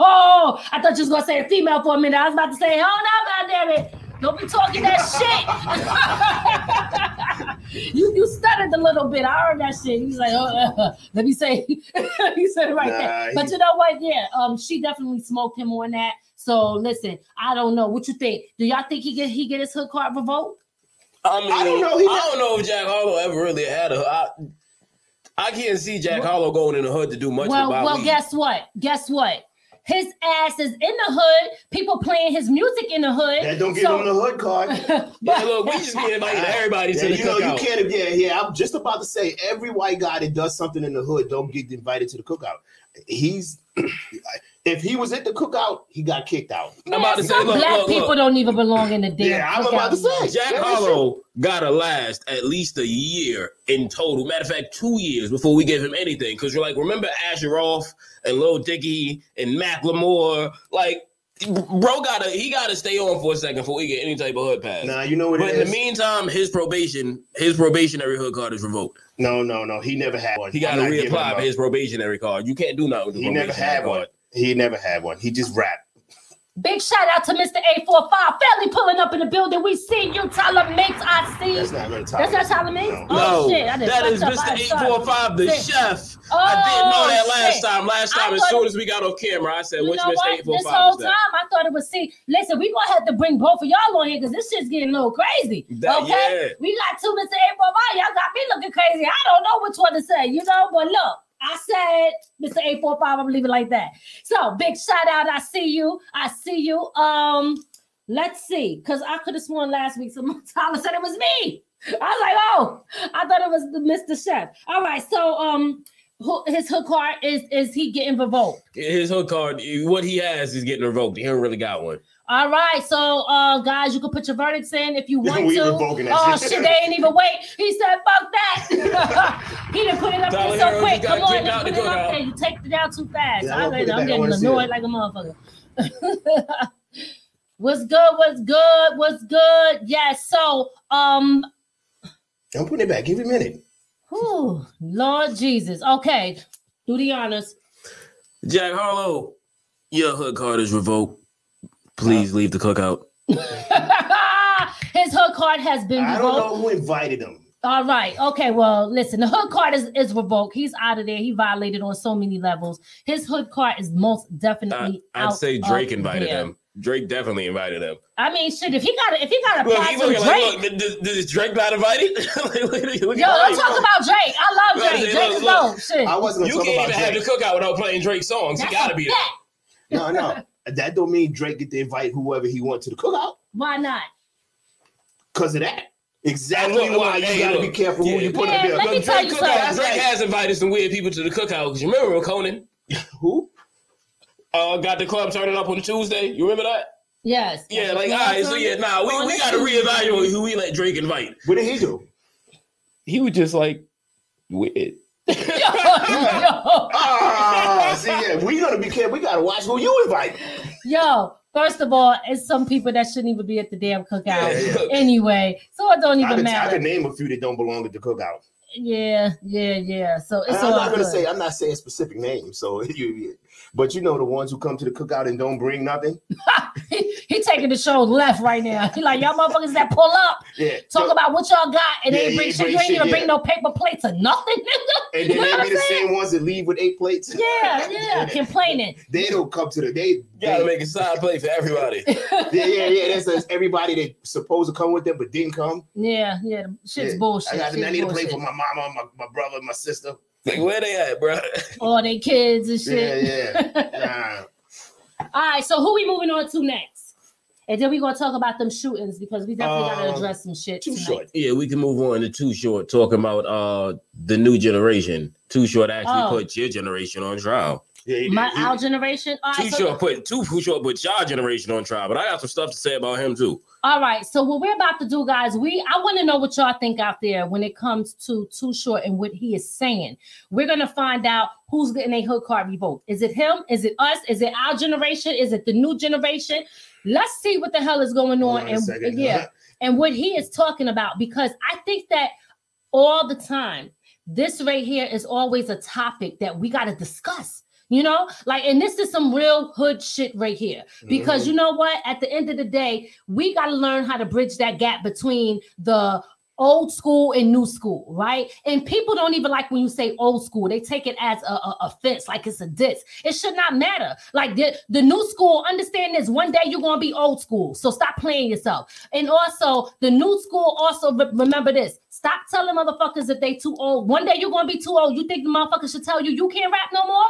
Oh, I thought you was gonna say a female for a minute. I was about to say, oh no, goddamn it. Don't be talking that shit. you you stuttered a little bit. I heard that shit. He's like, oh, uh, let me say. he said it right Nah, there. he- But you know what? Yeah, um, she definitely smoked him on that. So listen, I don't know what you think. Do y'all think he get he get his hood card revoked? I mean, I don't know. He I don't know if Jack Harlow ever really had a. I, I can't see Jack Harlow going in the hood to do much well, about well, weed. guess what? Guess what? His ass is in the hood. People playing his music in the hood. That don't give So- him the hood card. Yeah, look, we just be inviting everybody Yeah, to the you know, you cookout. can't. Yeah, yeah. I'm just about to say, every white guy that does something in the hood don't get invited to the cookout. He's, if he was at the cookout, he got kicked out. I'm about to say, Some look, black look, people look. don't even belong in the damn. Yeah, I'm about to say. Jack That is Harlow gotta last at least a year in total. Matter of fact, two years before we give him anything. Because you're like, remember Asher Roth and Lil Dicky and Macklemore? Like, bro, gotta he gotta stay on for a second before we get any type of hood pass. Nah, you know what but it in is. the meantime, his probation, his probationary hood card is revoked. no, no, no. He never had one. He got I'm to not giving him reapply for his probationary card. You can't do nothing with the He never probationary had one. Card. He never had one. He just rapped. Big shout out to Mr. 845 family pulling up in the building. We see you, Tyler Makes. I see. That's not really Tyler. That's not Tyler Makes? No. Oh, no, shit. I that is. Mr. I'm 845, the Shit. chef. I oh, didn't know that Oh, last shit. time. Last time, as thought- soon as we got off camera, I said, which Mr. what? 845 This whole is that? time I thought it was see. Listen, we gonna have to bring both of y'all on here because this shit's getting a little crazy. That- okay, yeah. we got two Mr. April. Y'all got me looking crazy. I don't know which one to say, you know. But look, I said Mr. 845. I'm it like that. So big shout out. I see you. I see you. Um, let's see, because I could have sworn last week some Tyler said it was me. I was like, oh, I thought it was the Mr. Chef. All right, so um, his hook card is is he getting revoked? His hook card, what he has is getting revoked. He don't really got one. All right, so uh, guys, you can put your verdicts in if you want We to. Oh shit. shit, they ain't even wait. He said, "Fuck that." he didn't put it up Tyler there so Hero quick. Come on, kicked let's put it up cookout. there. You take it down too fast. Yeah, I'm, don't I'm getting wanna annoyed like a motherfucker. what's good? What's good? What's good? Yes. So, um, I'm putting it back. Give me a minute. whew, Lord Jesus. Okay, do the honors. Jack Harlow, your hood card is revoked. Please leave the cookout. His hook card has been I revoked. don't know who invited him. All right. Okay. Well, listen, the hood card is, is revoked. He's out of there. He violated on so many levels. His hood card is most I, definitely. I'd out say Drake of invited there. him. Drake definitely invited him. I mean, shit. If he got if he got to Look, apply he to looking Drake, like, look, does, does Drake not invited? Like, look at- look yo, at don't Drake. talk about Drake. I love Look, Drake. look, Drake is look. dope. Shit. I wasn't You gonna can't talk even about have Drake. the cookout without playing Drake songs. That's he gotta a be there. fact. No, no. That don't mean Drake get to invite whoever he want to the cookout Why not? because of that. Exactly Look, look, why you hey, gotta look. be careful who you put Yeah, up let there. me tell you Drake, something. cookout, Drake has invited some weird people to the cookout. Because you remember Conan? Who? uh, got the club turning up on Tuesday. You remember that? Yes. Yeah, like all right, so yeah, nah, we, we got to reevaluate who we let Drake invite. What did he do? He was just like weird. Ah, see, yeah, we gonna be careful. We gotta watch who you invite. Yo, first of all, it's some people that shouldn't even be at the damn cookout Yeah, yeah. anyway. So it don't I even I matter. can name a few that don't belong at the cookout. Yeah, yeah, yeah. So it's I'm not gonna good. say I'm not saying specific names. So you, but you know the ones who come to the cookout and don't bring nothing. he, he taking the show left right now. He like y'all motherfuckers that pull up, Yeah. talk so- about what y'all got, and Yeah, they you bring ain't shit. bring You ain't even yeah. bring no paper plates or nothing. nigga. and You then know they be the saying? same ones that leave with eight plates. Yeah, yeah, complaining. They don't come to the they. Gotta they make a side plate for everybody. yeah, yeah, yeah. That's, that's everybody that supposed to come with them but didn't come. Yeah, yeah. Shit's Yeah. bullshit. I, got, Shit's I need to play bullshit. for my mama, my, my brother, my sister. Like, where they at, bro? all they kids and shit. Yeah, yeah. Nah. All right, so who we moving on to next? And then we gonna talk about them shootings because we definitely gotta Um, address some shit. Too tonight. short. Yeah, we can move on to Too Short, talking about uh the new generation. Too Short actually Oh. put your generation on trial. Yeah, My. He- our generation. All Too right, so, Short put Too Short put your generation on trial, but I got some stuff to say about him too. all right. So what we're about to do, guys, we I want to know what y'all think out there when it comes to Too Short and what he is saying. We're gonna find out who's getting a hood card revoked. Is it him? Is it us? Is it our generation? Is it the new generation? Let's see what the hell is going on. on and second. yeah, and what he is talking about because I think that all the time, this right here is always a topic that we got to discuss. You know, like, and this is some real hood shit right here. Because Mm-hmm. you know what? At the end of the day, we got to learn how to bridge that gap between the old school and new school, right? And people don't even like when you say old school. They take it as a, a offense, like it's a diss. It should not matter. Like the, the new school, understand this. One day you're gonna be old school. So stop playing yourself. And also the new school, also re- remember this. Stop telling motherfuckers that they too old. One day you're gonna be too old. You think the motherfuckers should tell you you can't rap no more?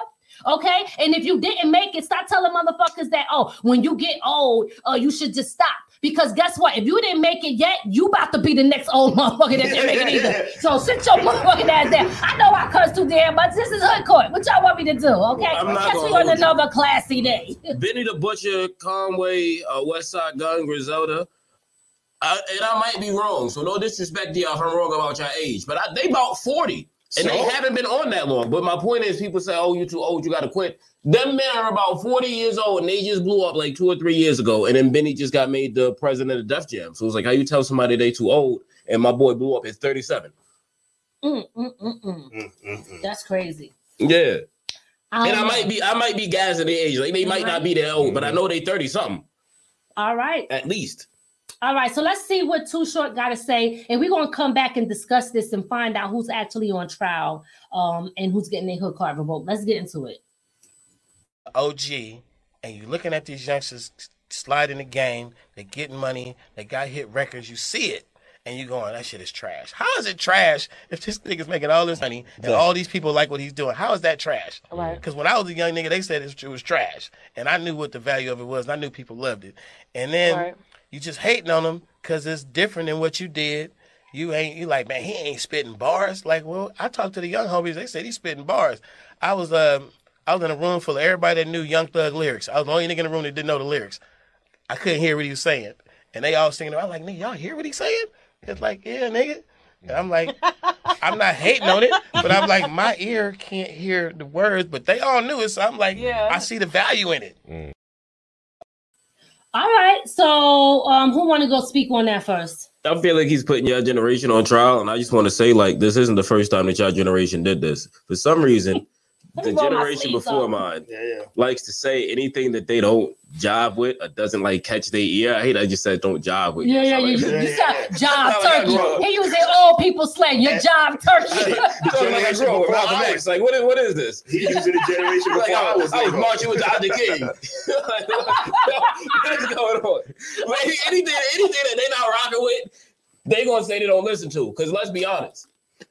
Okay, and if you didn't make it, stop telling motherfuckers that oh, when you get old, uh, you should just stop. Because guess what? If you didn't make it yet, you about to be the next old motherfucker that didn't make it either. So sit your motherfucking ass down. I know I cuss too damn, but this is hood court. What y'all want me to do? Okay, guess we on you. another classy day. Benny the Butcher, Conway, uh, Westside Gunn, Griselda. I, and I might be wrong, so no disrespect to y'all if I'm wrong about your age, but I, they about 40. And they haven't been on that long. But my point is, people say, oh, you too old, you got to quit. Them men are about 40 years old, and they just blew up like two or three years ago. And then Benny just got made the president of Def Jam. So it's like, how you tell somebody they too old, and my boy blew up at 37. Mm, mm, mm. That's crazy. Yeah. I And I might be, I might be guys in their age. Like they might not be that old, but I know they 30 something All right. at least. All right, so let's see what Too Short got to say, and we're gonna come back and discuss this and find out who's actually on trial, um, and who's getting their hood card revoked. Let's get into it. OG, and you're looking at these youngsters sliding the game, they're getting money, they got hit records, you see it, and you're going, that shit is trash. How is it trash if this nigga's making all this money and all these people like what he's doing? How is that trash? Right. Because when I was a young nigga, they said it was trash, and I knew what the value of it was, and I knew people loved it. And then Right. You just hating on them because it's different than what you did. You ain't you like man, he ain't spitting bars. Like, well, I talked to the young homies. They said he's spitting bars. I was um I was in a room full of everybody that knew Young Thug lyrics. I was the only nigga in the room that didn't know the lyrics. I couldn't hear what he was saying, and they all singing. I'm like, nigga, y'all hear what he's saying? It's like, yeah, nigga. And I'm like, I'm not hating on it, but I'm like, my ear can't hear the words, but they all knew it. So I'm like, Yeah. I see the value in it. All right, so um, who want to go speak on that first? I feel like he's putting your generation on trial, and I just want to say, like, this isn't the first time that your generation did this. For some reason, the me roll my generation before up. mine Yeah, yeah. likes to say anything that they don't jive with or doesn't like catch their ear. I hate I just said don't jive with. Yeah, yeah, So, you, like, Yeah, you said job Sound like I turkey. grew up. He using old people slang. Your job turkey. Talking like I grew up with Malcolm X. Like, what is, what is this? He using the generation Like, before I, I was. I was like, marching with Dr. King. like, what is going on? Like, anything, anything that they not rocking with, they gonna say they don't listen to. Because let's be honest,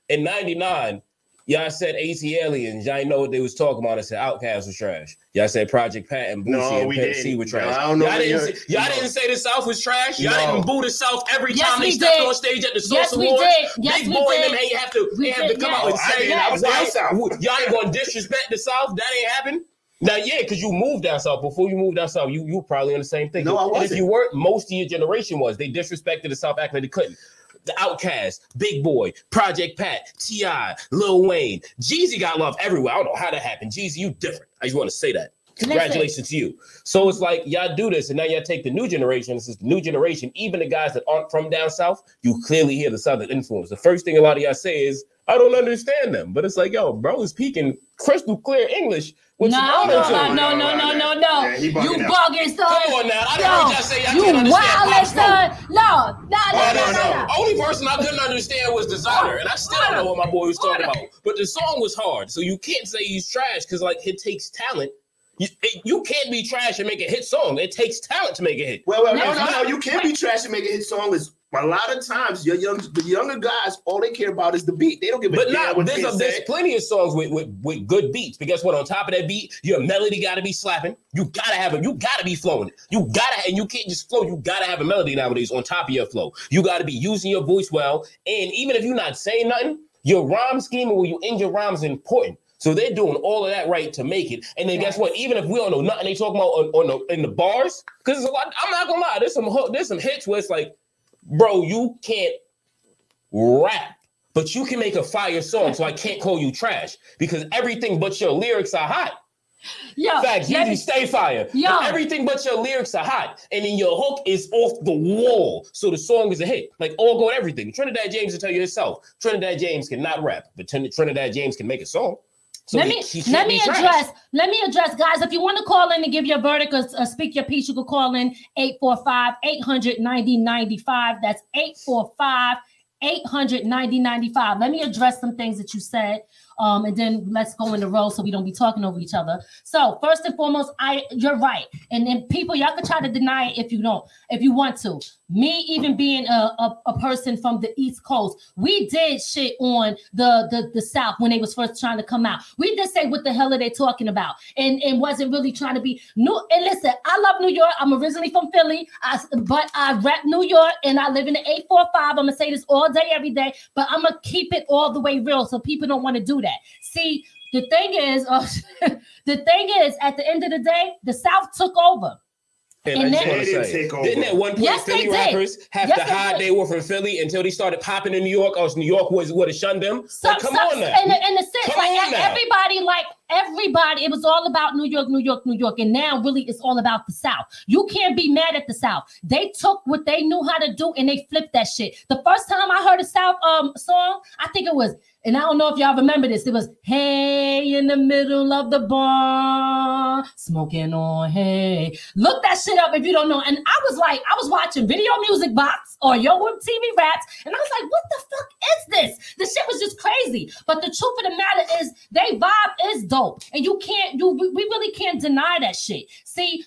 in '99, y'all said ATLiens. Y'all ain't know what they was talking about. I said Outkast was trash. Y'all said Project Pat and Boosie No, and we Pimp C didn't. were trash. No, I don't know y'all didn't, you're- say, y'all no. didn't say the South was trash. Y'all No. didn't boo the South every Yes, time they stepped did. on stage at the Yes, Source we Awards. did. Yes, Big we Boy and them ain't have to, We they have to come yes. out and Oh, I say didn't. I was down why- south. Y'all ain't gonna disrespect the South. That ain't happen. Now, yeah, because you moved down south. Before you moved down south, you you were probably on the same thing. No, I And if wasn't. you weren't, most of your generation was. They disrespected the South acting like they couldn't. The Outkast, Big Boi, Project Pat, T.I., Lil Wayne, Jeezy got love everywhere. I don't know how that happened. Jeezy, you different. I just want to say that. Congratulations to you. So it's like y'all do this, and now y'all take the new generation. This is the new generation. Even the guys that aren't from down south, you clearly hear the southern influence. The first thing a lot of y'all say is, "I don't understand them," but it's like, yo, bro is speaking crystal clear English. With No, some no, no, no, no, no, no, no. Yeah, You bugging out. son. Come on now. I done heard y'all say y'all you can't understand wildin', Pop son. No, no, no, Oh, no, no, no, no. no. Only person I couldn't understand was Desiigner, and I still don't know what my boy was talking about. But the song was hard, so you can't say he's trash because like it takes talent. You, it- you can't be trash and make a hit song. It takes talent to make a hit. Well, well, no, If no, no. You can't be trash and make a hit song. Is a lot of times your young, the younger guys, all they care about is the beat. They don't give a But damn not what's there's, being a, there's plenty of songs with, with with good beats. But guess what? On top of that beat, your melody got to be slapping. You gotta have it. You gotta be flowing. You gotta, and you can't just flow. You gotta have a melody nowadays on top of your flow. You gotta be using your voice well. And even if you're not saying nothing, your rhyme scheme and where you end your rhymes is important. So they're doing all of that right to make it. And then guess what? Even if we don't know nothing, they talking about on, on the in the bars. Because a lot. I'm not gonna lie. There's some hook- there's some hits where it's like, bro, you can't rap, but you can make a fire song. So I can't call you trash because everything but your lyrics are hot. Yo, Facts, Yeezy, me- stay fire. But everything but your lyrics are hot, and then your hook is off the wall. So the song is a hit. Like all go everything. Trinidad James will tell you himself. Trinidad James cannot rap, but Trinidad James can make a song. So let me he can't let me trash. address let me address guys. If you want to call in and give your verdict or, or speak your piece you can call in 845 800 9095 that's 845 800 9095 let me address some things that you said um and then let's go in the row so we don't be talking over each other. So first and foremost i you're right. And then people y'all can try to deny it if you don't if you want to. Me even being a, a, a person from the east coast we did shit on the, the the south when they was first trying to come out. We did say what the hell are they talking about? And and wasn't really trying to be new and listen i love new york. I'm originally from philly. I, but i rep new york and i live in the 845 i'm gonna say this all day every day but i'm gonna keep it all the way real so people don't want to do that see the thing is uh, the thing is at the end of the day the south took over And, And I just then- want to They didn't say, didn't at one point Yes, Philly rappers have Yes, to hide did. they were from Philly until they started popping in New York, or New York was would have shunned them? Some, Like, come some, on now. In, the, in the sense, Come like on everybody, like everybody, it was all about New York, New York, New York, and now really it's all about the South. You can't be mad at the South. They took what they knew how to do and they flipped that shit. The first time I heard a South um song, I think it was, and I don't know if y'all remember this. It was "Hey in the middle of the bar, smoking on hey." Look that shit up if you don't know. And I was like, I was watching Video Music Box or Yo TV Raps, and I was like, what the fuck is this? The shit was just crazy. But the truth of the matter is, they vibe is dope, and you can't, you we we really can't deny that shit. See.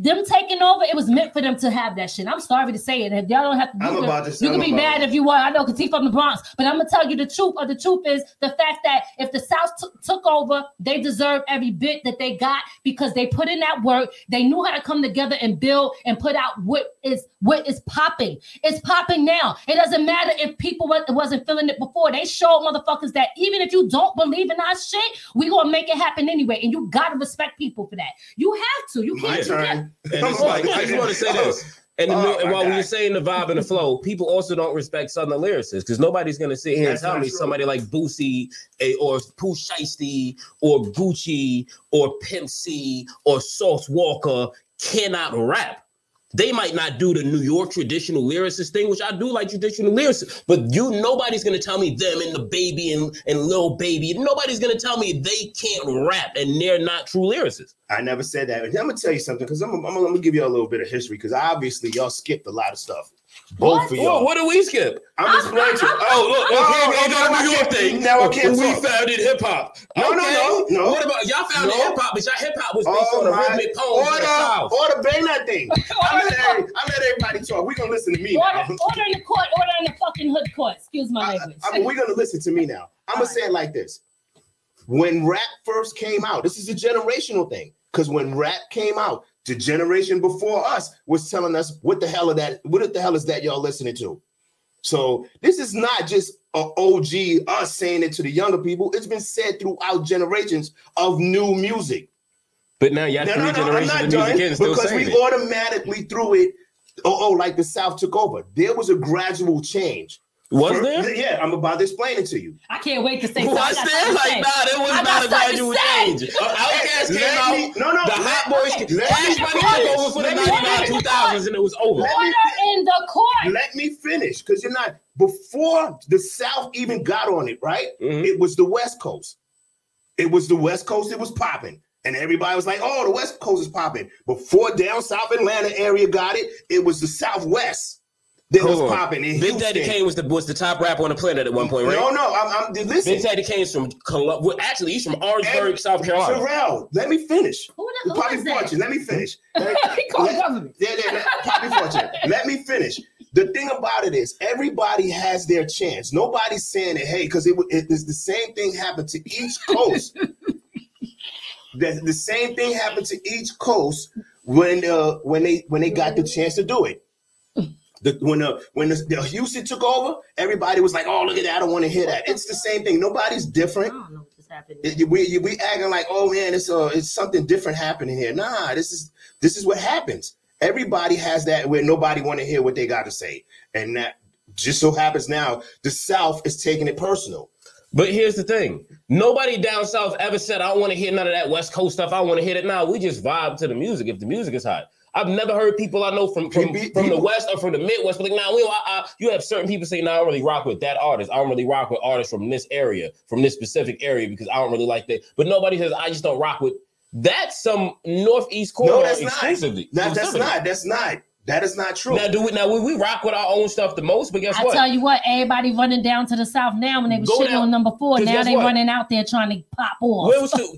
Them taking over, it was meant for them to have that shit. I'm sorry to say it. If y'all don't have to, I'm you can, about to say- you can I'm be mad if you want. I know because he from the Bronx, but I'm gonna tell you the truth. Or the truth is the fact that if the South t- took over, they deserve every bit that they got because they put in that work. They knew how to come together and build and put out what is what is popping. It's popping now. It doesn't matter if people wa- wasn't feeling it before. They showed motherfuckers that even if you don't believe in our shit, we gonna make it happen anyway. And you gotta respect people for that. You have to. You can't. You can't And it's like, I just want to say this. And, the, Oh, and my while we were saying the vibe and the flow, people also don't respect Southern lyricists because nobody's going to sit here That's and tell me true. somebody like Boosie eh, or Pooh Shiesty or Gucci or Pimp C or Sauce Walka cannot rap. They might not do the New York traditional lyricist thing, which I do like traditional lyricists, but you nobody's gonna tell me them and the baby and, and Lil Baby. Nobody's gonna tell me they can't rap and they're not true lyricists. I never said that. And I'm gonna tell you something because I'm, I'm, I'm gonna give you a little bit of history because obviously y'all skipped a lot of stuff. Both What? of y'all. what do we skip? I'm explaining to you. Oh, look, Oh, okay, we now got I a New York can't- thing. now I can't We talk. founded hip hop. No, no, no, no. What about y'all founded No. hip hop, but y'all hip hop was based Oh on the my! rhythmic poem from the Order, South. order, bang that thing. I let, every- I let everybody talk. We're gonna listen to me Order, now. order in the court, order in the fucking hood court. Excuse my language. I mean, we're gonna listen to me now. I'm gonna say it like this: When rap first came out, this is a generational thing. Because when rap came out, the generation before us was telling us, "What the hell are that? What the hell is that y'all listening to?" So this is not just a OG us saying it to the younger people. It's been said throughout generations of new music. But now you have No, three no, no, I'm not of music done still because we it. automatically threw it. Oh, oh, like the South took over. There was a gradual change. Was For- there? Yeah, I'm about to explain it to you. I can't wait to say Was something. I got there? something to Like, say. nah, there was I got not a something to gradual change. Uh, Outkast Let came out. me- no, no, The let- Hot Boys, let came- me Money finish. took over for the 99 finish. 2000s and it was over. Let me- in the court. Let me finish, because you're not. Before the South even got on it, right? Mhm. It was the West Coast. It was the West Coast. It was popping, and everybody was like, "Oh, the West Coast is popping." Before down South Atlanta area got it, it was the Southwest that was Hold on. popping. in Big Daddy Kane was the was the top rapper on the planet at one point, right? No, no, I'm, I'm listen. Big Daddy Kane's from Colu- well, actually he's from Orangeburg, And- South Carolina. Terrell, let me finish. Who the- who Poppy is that? Fortune, let me finish. he called Let- Yeah, yeah, yeah. Poppy Fortune. Let me finish. The thing about it is, everybody has their chance. Nobody's saying that, hey, because it, wa- it is the same thing happened to each coast. the, the same thing happened to each coast when uh, when they when they got the chance to do it. The, when the when the, the Houston took over, everybody was like, "Oh, look at that! I don't want to hear that." It's the same thing. Nobody's I different. don't know what just. It- we we acting like, oh man, it's uh it's something different happening here. Nah, this is this is what happens. Everybody has that where nobody want to hear what they got to say, and that just so happens now the South is taking it personal. But here's the thing: nobody down south ever said, "I don't want to hear none of that West Coast stuff. I want to hear it now." We just vibe to the music if the music is hot. I've never heard people I know from from, People- from the West or from the Midwest, but like, nah, we, I, I, you have certain people say, "Nah, I don't really rock with that artist. I don't really rock with artists from this area, from this specific area, because I don't really like that." But nobody says, "I just don't rock with." That's some Northeast corner No, that's exclusively. not. That, that's not. That's not. That is not true. Now, do we now we, we rock with our own stuff the most? But guess I what? I tell you what, everybody running down to the south now when they was Go shitting down. on number four. Now they what? running out there trying to pop off. Where was too?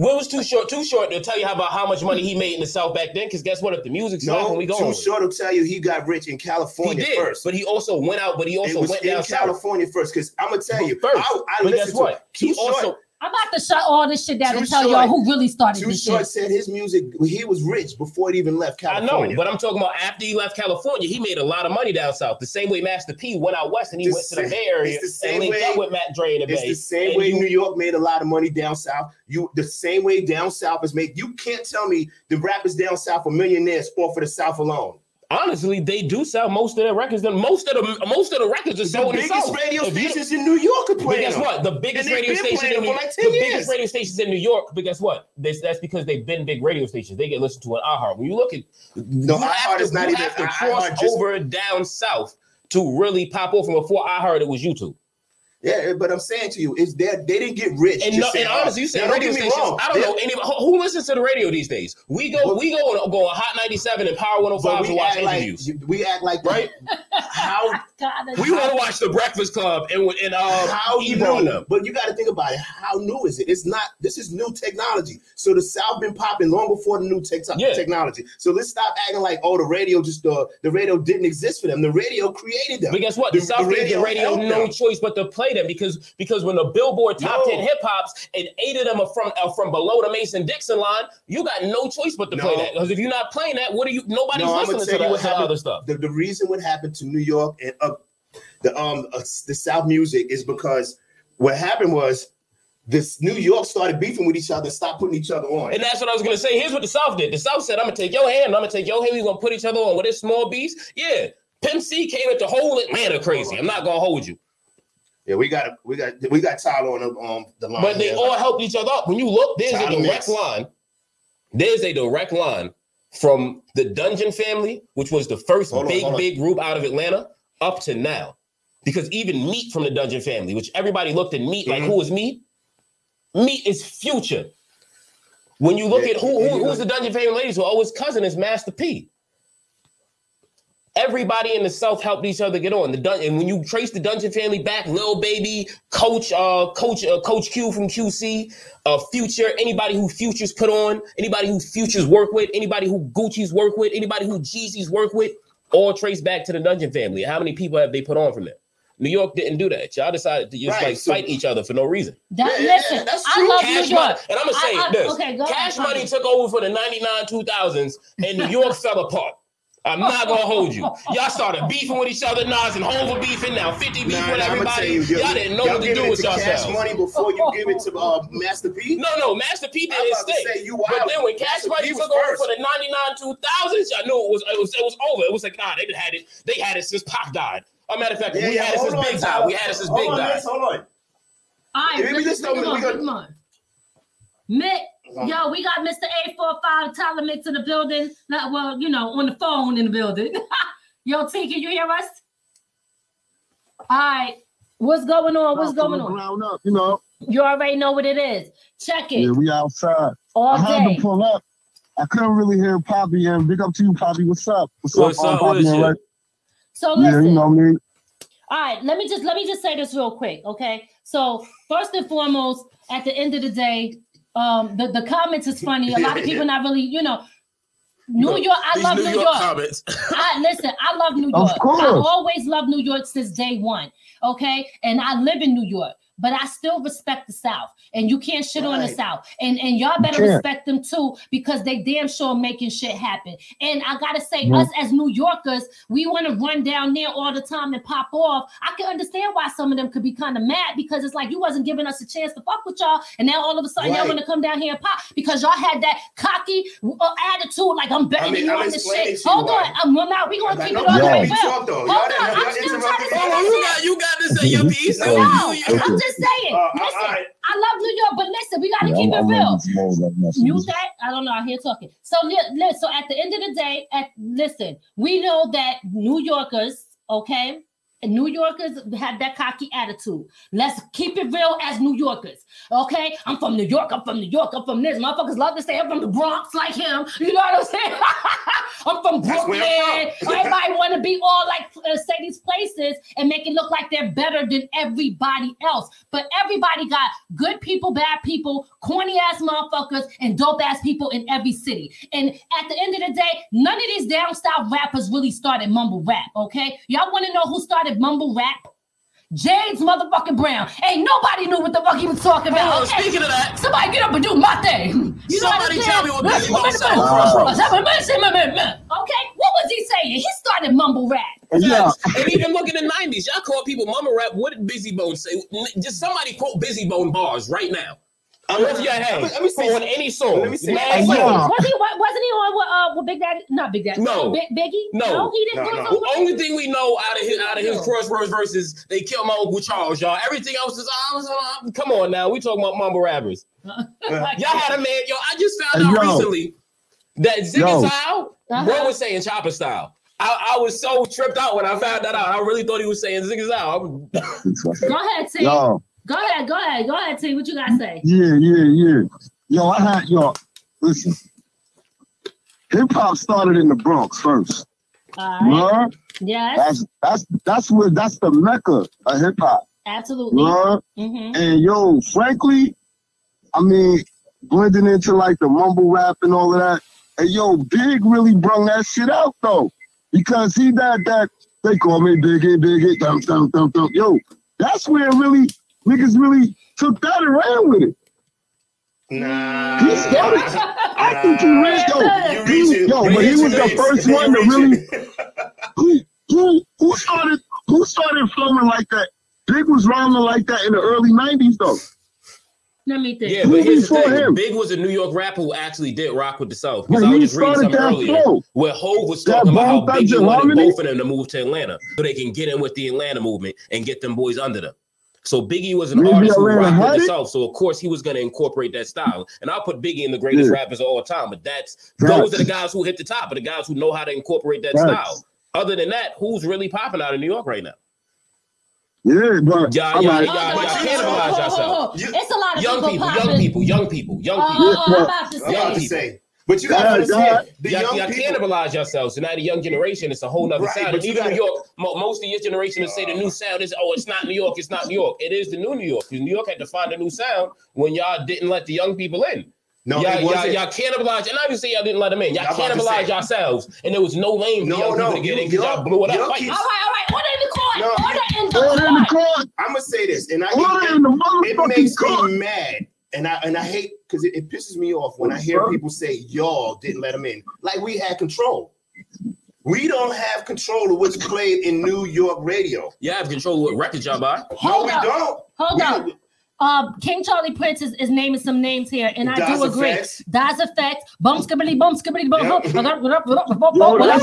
Where was too short? Too short to tell you how about how much money he made in the South back then. Because guess what? If the music's no, no, we go. too short to tell you he got rich in He California did, first. but he also went out. But he also went in down south. California first, because I'm gonna tell you, First, I, I but listen guess to what? it. He Too short, also I'm about to shut all this shit down Too and tell short. y'all who really started Too this short shit. said his music. He was rich before it even left California. I know, but I'm talking about after he left California, he made a lot of money down south. The same way Master P went out west and he The went to the Bay Area it's the and same linked way- up with Mac Dre in the It's Bay. the same And way you- New York made a lot of money down south. You the same way down south is made. You can't tell me the rappers down south are millionaires off for the south alone. Honestly, they do sell most of their records. Then most of the most of the records are selling the biggest radio stations in New York are playing. But guess what? The biggest radio station in New like the 10 biggest radio stations in New York. But guess what? This, that's because they've been big radio stations. They get listened to on iHeart. When you look at No, iHeart is not you even- have to I- cross just- over down south to really pop off. And before iHeart, it was YouTube. Yeah, but I'm saying to you, is that they didn't get rich. And, no, and honestly, you said now, don't radio get me stations. wrong. I don't They- know anybody who, who listens to the radio these days. We go, But- we go on, go on Hot 97 and Power 105 to we watch act like interviews. we act like Right? How We want to watch the Breakfast Club and and uh, how Ebro new? But you got to think about it. How new is it? It's not. This is new technology. So the South been popping long before the new tech Yeah. technology. So let's stop acting like oh the radio just uh, the radio didn't exist for them. The radio created them. But guess what? The, South the radio helped no them. choice but to play them because because when the Billboard Top No. Ten Hip Hops and eight of them are from are from below the Mason Dixon line, you got no choice but to play that. Because if you're not playing that, what are you? Nobody's No, listening to you that, what the happened. other stuff. The, the reason what happened to New York and uh, the um uh, the South music is because what happened was this New York started beefing with each other, stopped putting each other on. And that's what I was gonna say. Here's what the South did. The South said, "I'm gonna take your hand. I'm gonna take your hand. We're gonna put each other on with this small beast." Yeah, Pimp C came at the whole Atlanta crazy. I'm not gonna hold you, yeah, we got we got we got Tyler on the um the line. but they all helped each other up. When you look, there's a direct Mix. line. There's a direct line from the Dungeon family, which was the first Hold on, big on. big group out of Atlanta, up to now. Because even Meat from the Dungeon family, which everybody looked at Meat like, Mhm. who is Meat? Meat is Future. When you look Yeah, at who, who who's the Dungeon family ladies, well, oh, his cousin is Master P. Everybody in the South helped each other get on the dun- and when you trace the Dungeon family back, Lil Baby, Coach, uh, Coach, uh, Coach Q from QC, uh, Future, anybody who Futures put on, anybody who Futures work with, anybody who Gucci's work with, anybody who Jeezy's work with, all trace back to the Dungeon family. How many people have they put on from there? New York didn't do that. Y'all decided to just Right, like so- fight each other for no reason. That, Yeah, yeah, listen, that's I true. love Cash New money, and I'm gonna say I- I- this: okay, go Cash ahead, Money Tommy. took over for the '99 2000s, and New York fell apart. I'm not gonna hold you. Y'all started beefing with each other, Nas and Hov were beefing. Now 50 beef Nah, with nah, everybody. you, y'all yo, didn't know y'all what to giving do it with to Cash yourselves. Money before you give it to uh, Master P. No, no, Master P did I'm his thing. you but then when Cash Money P was took over first. for the 99 2000s, y'all knew it was it was it was over. It was like, nah, they done had it. They had it since Pop died. A matter of fact, Yeah, we yeah, had it since on, Big Tyler. died. We had it since Hold Big on, died. Miss, hold on. All right, Maybe let's- this don't- come we on, got- come on. Mick, yo, we got Mr. 845 Tyler Mix in the building. Not, well, you know, on the phone in the building. yo, T, can you hear us? All right. What's going on? What's going on? Ground up, you know. You already know what it is. Check it Yeah, we outside. all I had day. to pull up. I couldn't really hear Poppy and big up to you, Poppy. What's up? What's, What's up, up Poppy with and you? Ray? So Yeah, you know me. All right, let me just let me just say this real quick, okay? So first and foremost, at the end of the day, um, the, the comments is funny. A lot of people not really, you know, New York. I These love New New York York. I listen. I love New Of York. course. I always love New York since day one. Okay, and I live in New York, but I still respect the South, and you can't shit on the South. And and y'all better can't. respect them too because they damn sure making shit happen. And I gotta say, Mhm. us as New Yorkers, we want to run down there all the time and pop off. I can understand why some of them could be kind of mad because it's like you wasn't giving us a chance to fuck with y'all, and now all of a sudden y'all Right. want to come down here and pop because y'all had that cocky uh, attitude, like I'm better I mean, than you I'm on this shit. Hold why. on, um, well now we gonna got keep no it all the way with real. talk, though. Hold Y'all on, I'm still trying to say Hold on, this you got you got to say your piece. no, You- you- I'm just saying. Uh, listen, all right. I love New York, but listen, we gotta Yeah, keep I'm, I'm it real. this mode right now. so Mute that. I don't know. I hear talking. So li- li- so at the end of the day, at listen, we know that New Yorkers, okay, and New Yorkers have that cocky attitude. Let's keep it real as New Yorkers, okay? I'm from New York. I'm from New York. I'm from this. Motherfuckers love to say I'm from the Bronx like him. You know what I'm saying? I'm from Brooklyn. I'm from. Everybody want to be all like uh, say these places and make it look like they're better than everybody else. But everybody got good people, bad people, corny ass motherfuckers, and dope ass people in every city. And at the end of the day, none of these down south rappers really started mumble rap. Okay, y'all want to know who started mumble rap? James motherfucking Brown. Ain't nobody knew what the fuck he was talking about. Hold on, okay? speaking of that, Somebody get up and do my thing. You know what I'm Somebody saying? tell me what Let's Biggie go Bone in the said Okay, what was he saying? He started mumble rap. Yeah, and even look in the '90s, y'all call people mumble rap. What did Bizzy Bone say? Just somebody quote Bizzy Bone bars right now. I'm- Off your let me- let me on any song. let me say- Mad Hey, songs. yeah. Was he? wa- Wasn't he on with uh with Big Daddy? Not Big Daddy. No. Big, Biggie. No. he didn't No, no. The only thing we know out of his out of his No. crossroads verses, they killed my uncle Charles, y'all. Everything else is I was, uh, come on now. We talking about mumble rappers. Y'all had a man, yo. I just found out yo. recently that Ziggy Yo. style, Uh-huh. bro was saying chopper style. I, I was so tripped out when I found that out. I really thought he was saying Ziggy style. Go ahead, T. yo, Go ahead. Go ahead. Go ahead, T. What you gotta say? yeah, yeah, yeah. Yo, I had yo. Listen, hip hop started in the Bronx first. All right. Yes. That's that's that's where that's the mecca of hip hop. Absolutely. Mm-hmm. And yo, frankly, I mean, blending into like the mumble rap and all of that. And yo, Big really brung that shit out though, because he that that they call me Biggie, Biggie, dum dum dum dum. Yo, that's where really niggas really took that and ran with it. Nah. He started. I think he ran You yo, he, reaching. yo, but he was the first You one to really who who who started who started flowing like that. Big was rhyming like that in the early '90s though. Let me think. Yeah, Who but here's the thing. him? Big was a New York rapper who actually did rock with the South. Because Yeah, I was he just reading started something that earlier flow. where Hov was That talking about how Bone Thugs Biggie and wanted Harmony? both of them to move to Atlanta so they can get in with the Atlanta movement and get them boys under them. So Biggie was an Maybe artist who Atlanta rocked with the it? South. So of course he was going to incorporate that style. And I'll put Biggie in the greatest Yeah. rappers of all time. But that's Facts. those are the guys who hit the top, but the guys who know how to incorporate that Facts. style. Other than that, who's really popping out in New York right now? Yeah, but Yeah, I'm yeah, like, yeah. Hold on, y'all hold on, cannibalize hold on, yourself. hold on. You- It's a lot of Young people, people, young people, young people, uh, young Oh, people. oh, I'm Yeah, about to I'm about to say. say. But you gotta God, understand, God. the y'all, young y'all people. cannibalize yourselves. So now the young generation, it's a whole nother Right, sound. And even gotta- New York, mo- most of your generation will say the new sound is, oh, it's not New York, it's not New York. It is the new New York. New York had to find a new sound when y'all didn't let the young people in. No, y'all, it y'all, wasn't. y'all cannibalized, and I even say y'all didn't let them in. Y'all I'm cannibalized yourselves, and there was no lane for No, young no, people to get you- in because y'all y'all- blew it up. y'all Like, keep- All right, all right. Order in the court. No, Order in the Order in the court. court. I'm gonna say this, and I Order in the it motherfucking makes court. me mad, and I and I hate because it, it pisses me off when I hear people say y'all didn't let them in, like we had control. We don't have control of what's played in New York radio. You have control of what records y'all buy. No, Hold we don't. Hold We up. don't- Uh, King Charlie Prince is, is naming some names here, and I Das do agree. Effects. Das EFX, bum skibbity bum skibbity bum. Yep. Whatever, whatever.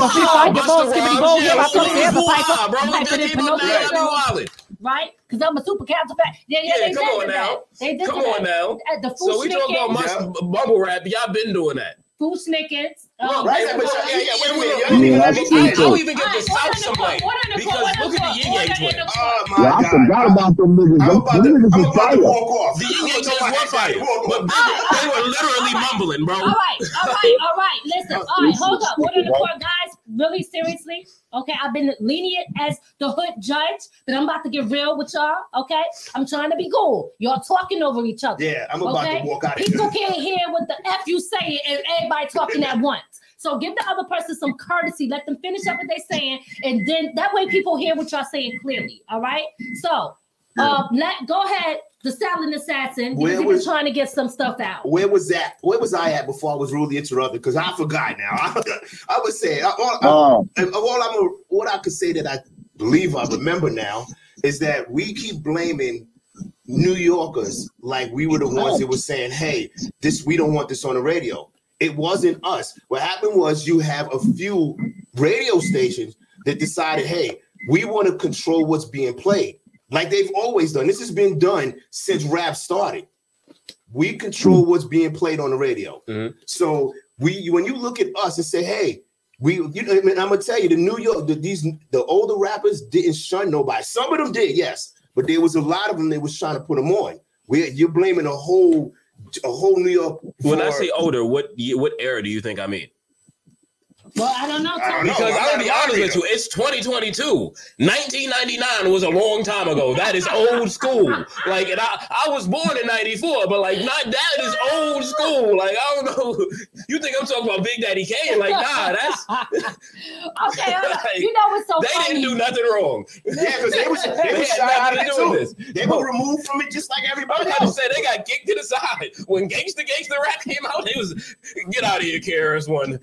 Free fight, the bum skibbity bum. Yeah, I come here, the piper, bro. piper, the Keep up Pinocchio now. You show. wildin'. right? Because I'm a super counter fact. Yeah, yeah, Yeah, they come on now. They did Come on now. The So we talking about Fu-Schnickens, my bubble rap. Y'all been doing that. Fu-Schnickens. Look, um, right, yeah, but but yeah, yeah, yeah, wait a yeah, minute. yeah, Wait a minute. yeah, I that's don't true, even get the Alright, South order some the way court, order the because court, look at the order Ying Yang the twins. court. Oh my Yeah, I God. forgot about them niggas. I'm Them, about them to, niggas I'm is about to fire. walk off. The Yin I'm Yang gonna twins tell my were fire, head, walk but off. they were literally mumbling, bro. All right, all right, all right. Listen, all right, hold up. Order the court, guys. Really seriously. Okay, I've been lenient as the hood judge, but I'm about to get real with y'all. Okay, I'm trying to be cool. Y'all talking over each other. Yeah, I'm about okay? to walk out of People can't hear what the f you say and everybody talking at once. So give the other person some courtesy. Let them finish up what they're saying, and then that way people hear what y'all saying clearly. All right. So, uh, let go ahead. The silent assassin. Where Because he was was- trying to get some stuff out. Where was that? Where was I at before I was rudely interrupted? Because I forgot now. I, was saying, all, Oh. Um, all, all I'm a, what I could say that I believe I remember now is that we keep blaming New Yorkers like we were the ones that were saying, "Hey, this we don't want this on the radio." It wasn't us. What happened was you have a few radio stations that decided, "Hey, we want to control what's being played," like they've always done. This has been done since rap started. We control what's being played on the radio. Mhm. So we, when you look at us and say, "Hey," we, you know, I mean, I'm gonna tell you, the New York, the, these, the older rappers didn't shun nobody. Some of them did, yes, but there was a lot of them that was trying to put them on. We, you're blaming a whole, a whole New York. When I say older, what what era do you think I mean? Well, I don't know. I don't know. Because I'm I'll not be honest lawyer. with you, it's 2022. 1999 was a long time ago. That is old school. Like, and I, I was born in 94, but like, not that is old school. Like, I don't know. You think I'm talking about Big Daddy Kane? Like, nah, that's okay. Like, you know what's so they funny? didn't do nothing wrong. Yeah, because they was they They was shy out of nothing it to do with too. this. They were removed from it just like everybody about to else. say they got kicked to the side when Gangsta Gangsta rap came out. They was get out of here, KRS One.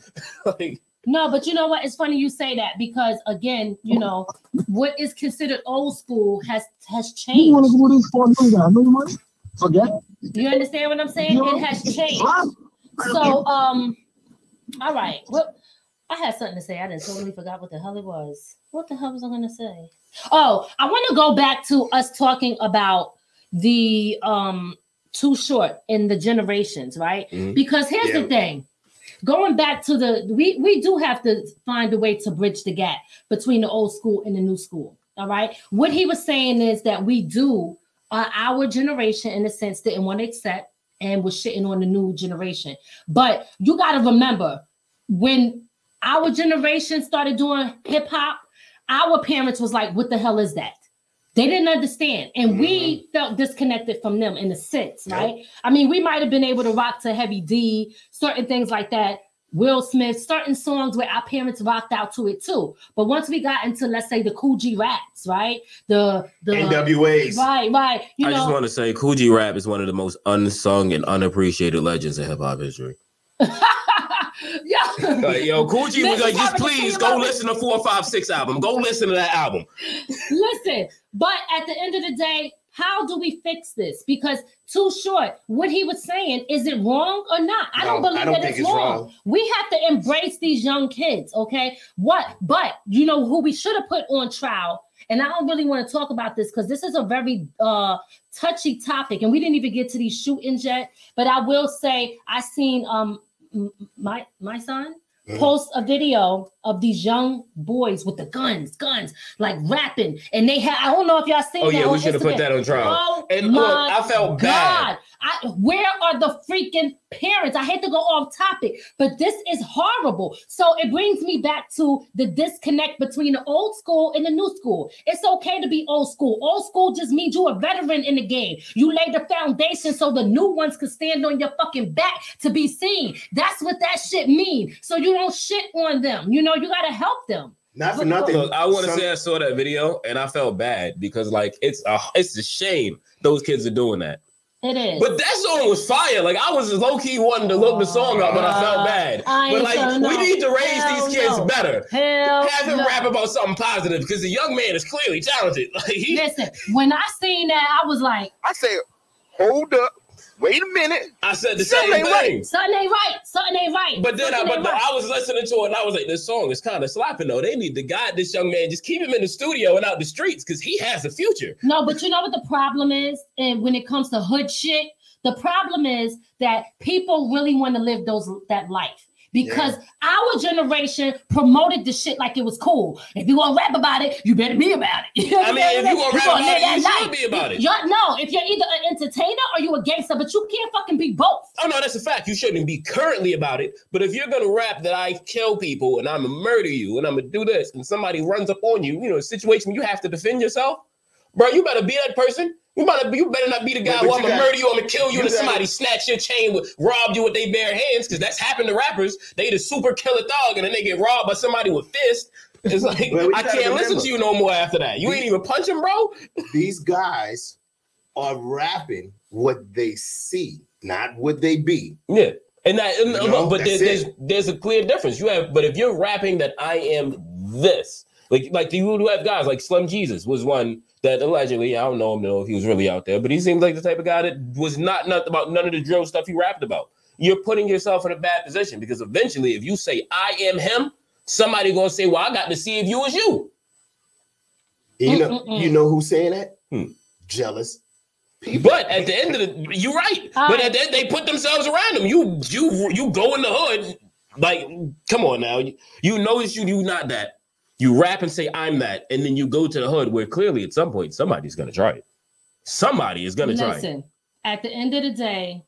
like, No, but you know what? It's funny you say that because again, you know, what is considered old school has has changed. You want to changed. go this for nigga? I know you. Forget. You understand what I'm saying? It has changed. So, um, all right. Well, I had something to say. I didn't totally forgot what the hell it was. What the hell was I gonna say? Oh, I want to go back to us talking about the um too short in the generations, right? Mhm. Because here's Yeah. the thing. Going back to the we we do have to find a way to bridge the gap between the old school and the new school. All right. What he was saying is that we do uh, our generation in a sense didn't want to accept and was shitting on the new generation. But you got to remember when our generation started doing hip hop, our parents was like, "What the hell is that?" They didn't understand, and we mm-hmm. felt disconnected from them in a sense, Yep. right? I mean, we might have been able to rock to Heavy D, certain things like that. Will Smith, certain songs where our parents rocked out to it too. But once we got into, let's say, the Kool G Raps, right? The the NWAs. right, right. You I know, just want to say, Kool G Rap is one of the most unsung and unappreciated legends in hip hop history. yeah. Like, yo, Kool G was like, just please go listen to 456 album. Go listen to that album. Listen, but at the end of the day, how do we fix this? Because too short, what he was saying, is it wrong or not? I don't believe I don't that think it's it's wrong. wrong. We have to embrace these young kids, okay? What, but you know who we should have put on trial, and I don't really want to talk about this because this is a very uh touchy topic, and we didn't even get to these shootings yet. But I will say, I seen um m- my my son Mhm. post a video of these young boys with the guns, guns, like rapping, and they had. I don't know if y'all seen. Oh, that yeah, we should have put that on trial. Oh And look, I felt bad. God. I, where are the freaking parents? I hate to go off topic, but this is horrible. So it brings me back to the disconnect between the old school and the new school. It's okay to be old school. Old school just means you're a veteran in the game. You laid the foundation so the new ones could stand on your fucking back to be seen. That's what that shit mean. So you don't shit on them. You know, you gotta help them. Not for nothing. Look, I want to Some- say I saw that video and I felt bad because like it's a it's a shame those kids are doing that. It is. But that song was fire. Like I was low key wanting to look the song up, but I felt uh, bad. I but like so we no. need to raise Hell these kids no. better. Hell Have him no. rap about something positive because the young man is clearly talented. Like he, Listen, when I seen that, I was like, I said, hold up, wait a minute. I said the Something same ain't right. thing. something ain't right. Something ain't right. But then, I, but the, right. I was listening to it and I was like, this song is kind of slapping though. They need to guide this young man. Just keep him in the studio and out the streets because he has a future. No, but you know what the problem is? And when it comes to hood shit, the problem is that people really want to live those that life. Because our generation promoted the shit like it was cool. If you want to rap about it, you better be about it. You I mean, if you gonna rap about it, you should life. be about it. You're- no, if you're either an entertainer or you're a gangster, but you can't fucking be both. Oh no, that's a fact. You shouldn't be currently about it. But if you're gonna rap that I kill people and I'm gonna murder you and I'm gonna do this and somebody runs up on you, you know, a situation where you have to defend yourself, bro, you better be that person. You better, you better not be the guy But- but who I'm gonna murder you, I'm gonna kill you, you and somebody snatch your chain, with, rob you with their bare hands, because that's happened to rappers. They the super killer dog, and then they get robbed by somebody with fist. It's like Well, I can't listen to you no more after that. You ain't even punch him, bro. These guys are rapping what they see, not what they be. Yeah. And that, and, You know, but there, there's there's a clear difference. You have, but if you're rapping that I am this, like like you do have guys like Slim Jesus was one that allegedly I don't know him know if he was really out there, but he seems like the type of guy that was not nothing about none of the drill stuff he rapped about. You're putting yourself in a bad position because eventually, if you say I am him, somebody gonna say, "Well, I got to see if you was you." You know, Mm-mm-mm. you know who's saying that? Hmm. Jealous. But at the end of the, you're right. All but right. at the end, they put themselves around them. You you you go in the hood, like come on now. You, you notice you you not that. You rap and say I'm that, and then you go to the hood where clearly at some point somebody's gonna try it. Somebody is gonna try it. Listen, at the end of the day,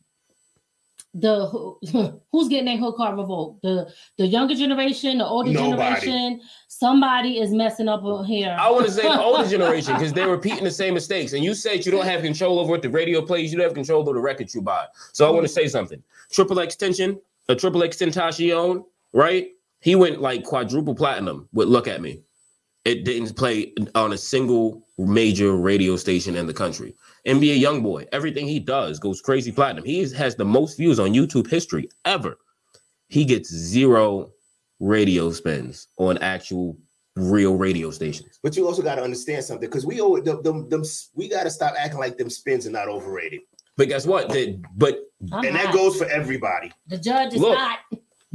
the who- who's getting their hood card revoked? The the younger generation, the older Nobody. generation. Somebody is messing up on here. I want to say the older generation because they're repeating the same mistakes. And you said you don't have control over what the radio plays, you don't have control over the records you buy. So I want to say something. Triple extension, a triple extentation, right? He went like quadruple platinum with Look at Me. It didn't play on a single major radio station in the country. NBA Youngboy, everything he does goes crazy platinum. He is- has the most views on YouTube history ever. He gets zero radio spins on actual real radio stations. But you also got to understand something because we owe them, them, them we got to stop acting like them spins are not overrated. But guess what? The- but I'm and that goes for everybody. the judge is Look, hot.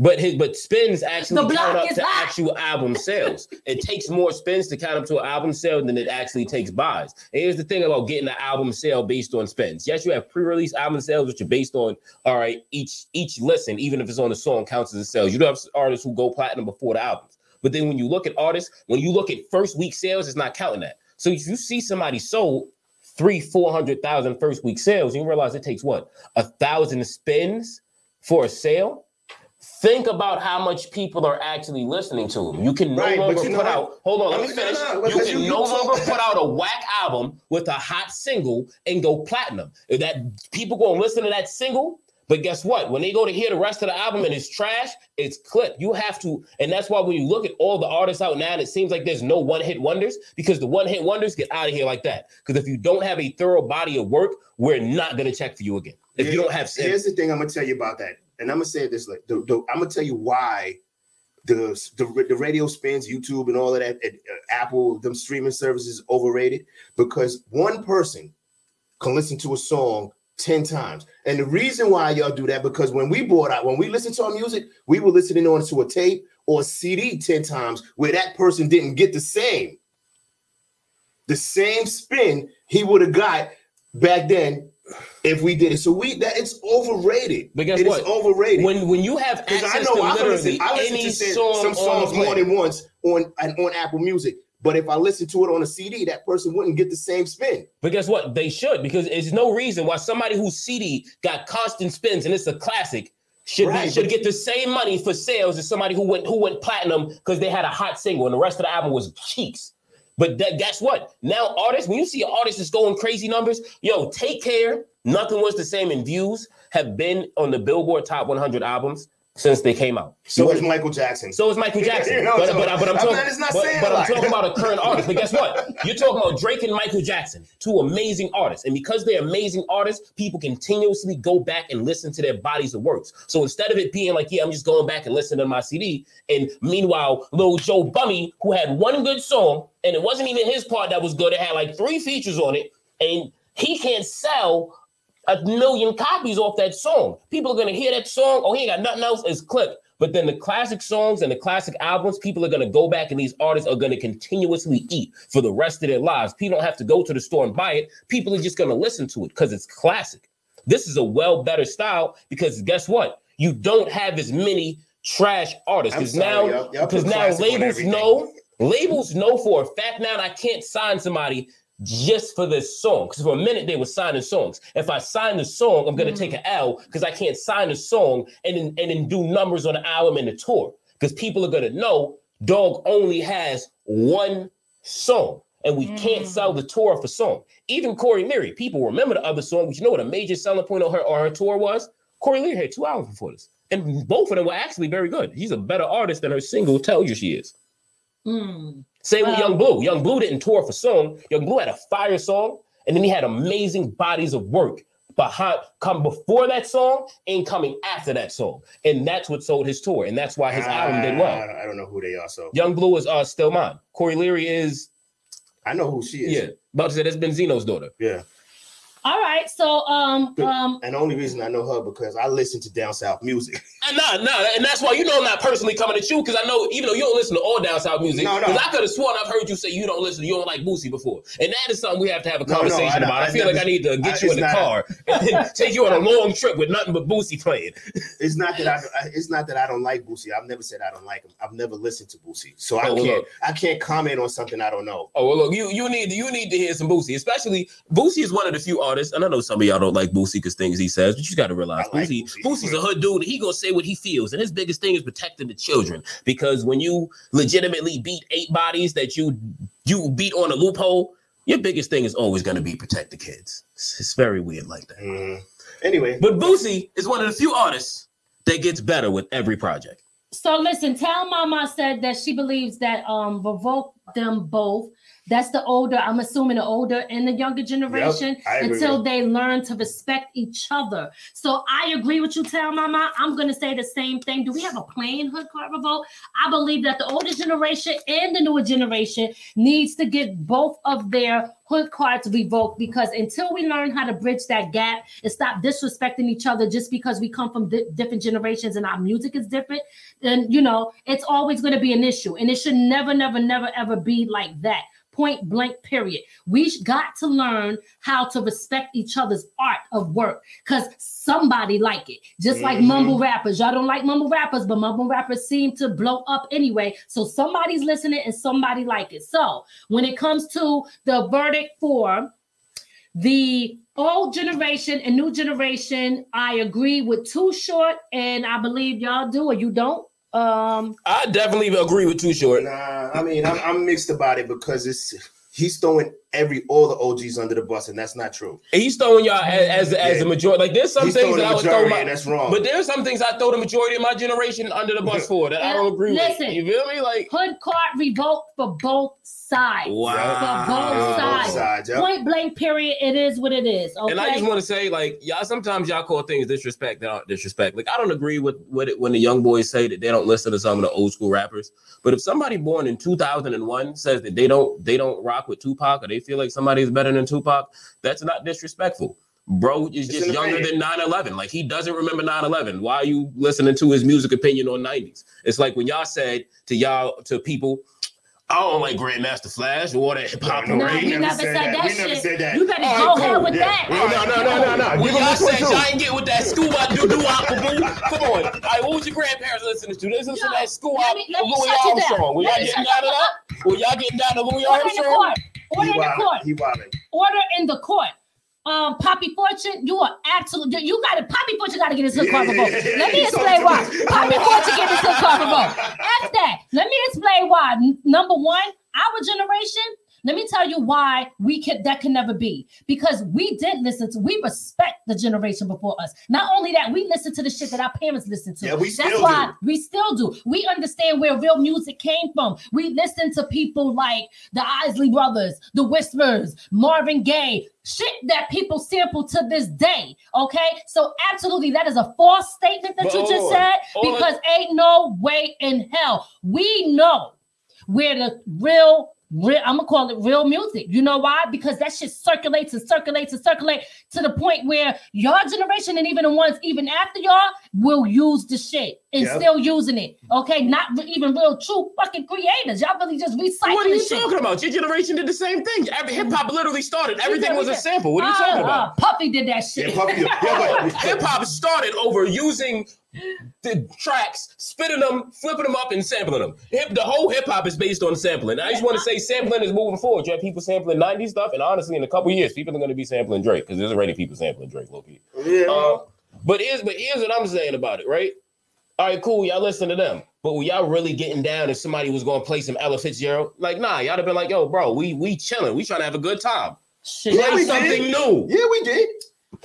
But his but spins actually count up to hot. actual album sales. It takes more spins to count up to an album sale than it actually takes buys. And here's the thing about getting an album sale based on spins. Yes, you have pre-release album sales, which are based on all right, each each listen, even if it's on a song, counts as a sales. You do have artists who go platinum before the albums. But then when you look at artists, when you look at first week sales, it's not counting that. So if you see somebody sold three, four hundred thousand first week sales, you realize it takes what a thousand spins for a sale. Think about how much people are actually listening to them. You can no Right, longer you know put what? out. Hold on, let me no, finish. no, you can you- no longer put out a whack album with a hot single and go platinum. That people gonna listen to that single. But guess what? When they go to hear the rest of the album and it's trash, it's clipped. You have to, and that's why when you look at all the artists out now, it seems like there's no one-hit wonders because the one-hit wonders get out of here like that. Because if you don't have a thorough body of work, we're not gonna check for you again. If you don't have, Here's the thing I'm gonna tell you about that, and I'm gonna say this like the, the, I'm gonna tell you why the, the the radio spins, YouTube, and all of that, and, uh, Apple, them streaming services overrated because one person can listen to a song 10 times. And the reason why y'all do that, because when we bought out, when we listened to our music, we were listening on to a tape or a CD 10 times where that person didn't get the same. The same spin he would have got back then if we did it. So we that it's overrated. But guess It is what? overrated. When when you have Because access I know to I literally listen, I listen any to song some on songs more than once on and on Apple Music. But if I listen to it on a CD, that person wouldn't get the same spin. But guess what? They should because there's no reason why somebody whose CD got constant spins and it's a classic should be, should get the same money for sales as somebody who went who went platinum because they had a hot single and the rest of the album was cheeks. But that, guess what? Now artists, when you see an artist that's going crazy numbers, yo, take care. Nothing was the same in views. Have been on the Billboard Top 100 albums since they came out. So is Michael Jackson. So is Michael Jackson. You know, but, so- but, but I'm I'm talking, not- but, but I'm talking about a current artist. But guess what? You're talking about Drake and Michael Jackson, two amazing artists. And because they're amazing artists, people continuously go back and listen to their bodies of works. So instead of it being like, yeah, I'm just going back and listening to my CD. And meanwhile, little Joe Bummy, who had one good song, and it wasn't even his part that was good, it had like three features on it, and he can't sell a million copies off that song. People are gonna hear that song. Oh, he ain't got nothing else. It's click. But then the classic songs and the classic albums, people are gonna go back and these artists are gonna continuously eat for the rest of their lives. People don't have to go to the store and buy it. People are just gonna listen to it because it's classic. This is a well better style because guess what? You don't have as many trash artists because now because now labels know labels know for a fact now that I can't sign somebody just for this song. Because for a minute they were signing songs. If I sign the song, I'm gonna take an L because I can't sign the song and then and then do numbers on the album and the tour. Because people are gonna know Dog only has one song. And we can't sell the tour for song. Even Coi Leray, people remember the other song, but you know what a major selling point on her or her tour was? Coi Leray had two albums before this. And both of them were actually very good. He's a better artist than her single tells you she is. Mm. Same with Yung Bleu. Yung Bleu didn't tour for song. Yung Bleu had a fire song, and then he had amazing bodies of work behind come before that song and coming after that song. And that's what sold his tour. And that's why his album did well. don't, I don't know who they are. So Yung Bleu is uh still mine. Coi Leray is I know who she is. yeah. About to say that's Benzino's daughter. Yeah. All right. So um um And the only reason I know her because I listen to down south music. And nah, nah, and that's why you know I'm not personally coming at you because I know even though you don't listen to all down south music, No, no. because I could have sworn I've heard you say you don't listen, you don't like Boosie before, and that is something we have to have a No, no, conversation I- about. I, I feel never- like I need to I- get you in the not- car and then take you on a long trip with nothing but Boosie playing. It's not that I. I- It's not that I don't like Boosie. I've never said I don't like him. I've never listened to Boosie, so I Oh, well, can't. look. I can't comment on something I don't know. Oh well, look, you you need you need to hear some Boosie, especially Boosie is one of the few artists, and I know some of y'all don't like Boosie because things he says, but you got to realize I like Boosie, Boosie. Boosie's a hood dude, he gonna say what he feels, and his biggest thing is protecting the children because when you legitimately beat eight bodies that you you beat on a loophole, your biggest thing is always gonna be protect the kids. It's, it's very weird like that. Mhm. Anyway, But Boosie is one of the few artists that gets better with every project. so listen, Tell Mama said that she believes that um revoke them both. That's the older, I'm assuming the older and the younger generation agree until they learn to respect each other. So I agree with you, Tell Mama. I'm gonna say the same thing. Do we have a plan hood card revolt? I believe that the older generation and the newer generation needs to get both of their hood cards revoked because until we learn how to bridge that gap and stop disrespecting each other just because we come from di- different generations and our music is different, then you know it's always going to be an issue, and it should never, never, never, ever be like that. Point blank, period. We got to learn how to respect each other's art of work because somebody like it. Just like Mhm. mumble rappers. Y'all don't like mumble rappers, but mumble rappers seem to blow up anyway. So somebody's listening and somebody like it. So when it comes to the verdict for the old generation and new generation, I agree with Too Short, and I believe y'all do or you don't. Um, I definitely agree with Too Short. Nah, I mean, I'm, I'm mixed about it because it's he's throwing every all the OGs under the bus, and that's not true. He's throwing y'all as as, as Yeah. a majority. Like there's some He's things that I would throw majority, my, that's wrong. But there's some things I throw the majority of my generation under the bus for that I don't agree Listen. with. You feel me? Like hood card revoked for both sides. Wow. For both Both sides. sides, yep. Point blank, period. It is what it is. Okay. And I just want to say, like, y'all sometimes y'all call things disrespect that aren't disrespect. Like, I don't agree with with it when the young boys say that they don't listen to some of the old school rappers. But if somebody born in 2001 says that they don't they don't rock with Tupac or they feel like somebody is better than Tupac, that's not disrespectful. Bro is It's just younger opinion. than 9-11. Like he doesn't remember 9-11. Why are you listening to his music opinion on 90s? It's like when y'all said to y'all to people, I don't like Grandmaster Flash or that hip hop No, No, we parade. he never never said said that. that, We never said that. You better All go right, ahead cool. with Yeah. that. No, no, no, no, no. When Give him y'all said y'all ain't get with that school I do do Aquaboo, come on. All right, what was your grandparents listening to? They listen to that school let out me- Louis shut you down. Armstrong. Were Let y'all getting down to that? Were y'all getting down to Louis Order in the Armstrong? court. Order in the court. He wildin'. Order in the court. Um, Poppy Fortune, you are absolutely you got to Poppy Fortune got to get his hood card revoked. Let me explain why. Poppy Fortune get his hood. After that, let me explain why. Number one, our generation, Let me tell you why we can that can never be. Because we did listen to, we respect the generation before us. Not only that, we listen to the shit that our parents listened to. Yeah, we That's still why do. we still do. We understand where real music came from. We listen to people like the Isley Brothers, the Whispers, Marvin Gaye, shit that people sample to this day. Okay, so absolutely, that is a false statement that But you just said because ain't no way in hell we know where the real. Real, I'm gonna call it real music. You know why? Because that shit circulates and circulates and circulates to the point where your generation and even the ones even after y'all will use the shit and Yep. still using it. Okay, not re- even real true fucking creators. Y'all really just recycling What are you shit. talking about? Your generation did the same thing. Hip hop literally started. Everything was a sample. What are you talking about? ah, Puffy did that shit. puffy Hip hop started over using the tracks, spitting them, flipping them up, and sampling them. Hip, the whole hip hop is based on sampling. I just want to say sampling is moving forward. You have people sampling 90s stuff, and honestly, in a couple years, people are going to be sampling Drake because there's already people sampling Drake, low key. Yeah. Uh, but here's but here's what I'm saying about it, right? All right, cool. Y'all listen to them. But when y'all really getting down if somebody was gonna play some Ella Fitzgerald, like nah, y'all have been like, yo, bro, we we chilling, we trying to have a good time. Shit. Yeah, Play something did. new. Yeah, we did.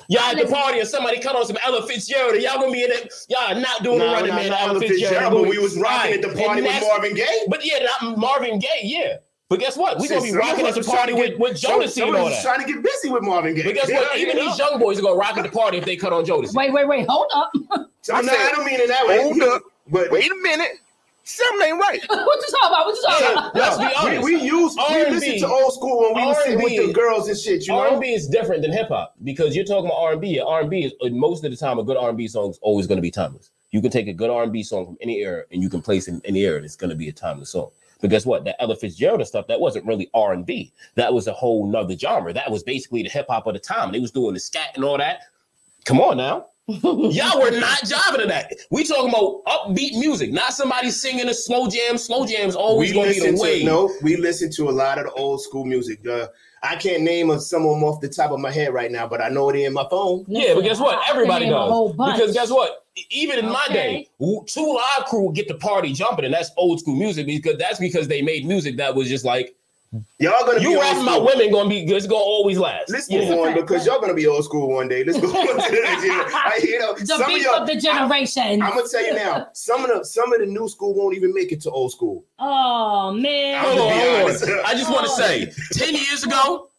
Y'all at the party and somebody cut on some Ella Fitzgerald and y'all gonna be in it. Y'all not doing the Nah, running man Ella Fitzgerald. Fitzgerald, but we was rocking at the party with Marvin Gaye. But yeah, not Marvin Gaye, yeah. But guess what? We Shit, gonna be rocking at the party trying with, to with get- Jodeci some and all that. trying to get busy with Marvin Gaye. But guess what? Yeah, Even you these young boys are gonna rock at the party if they cut on Jodeci. Wait, wait, wait, hold up. So, no, I don't mean it that way. Hold up. But Wait a minute. Something ain't right. what you talking about? What you talking Yeah, about? let's be we, honest. we use we R&B. listen to old school when we was sitting with R&B the girls and shit. You know, R&B is different than hip hop because you're talking about R&B. and R&B is uh, most of the time a good R&B song is always going to be timeless. You can take a good R&B song from any era and you can place it in any era and it's going to be a timeless song. But guess what? That Ella Fitzgerald and stuff that wasn't really R&B. That was a whole nother genre. That was basically the hip hop of the time. They was doing the scat and all that. Come on now. Y'all were not jiving to that. We talking about upbeat music, not somebody singing a slow jam. Slow jams always we gonna be the way. to no, we listen to a lot of the old school music. Uh, I can't name of some of them off the top of my head right now, but I know it in my phone. Yeah, but guess what? Everybody name a does. whole bunch. Because guess what? Even in my day, two live crew would get the party jumping, and that's old school music because that's because they made music that was just like Y'all gonna be you old rapping about women gonna be it's gonna always last. Let's Yeah. move on because y'all gonna be old school one day. Let's go on to the next. I, you know, The some of beef y'all, of the generation. I'm gonna tell you now, some of the some of the new school won't even make it to old school. Oh man. Hold on, hold on. I just want to oh. say, ten years ago,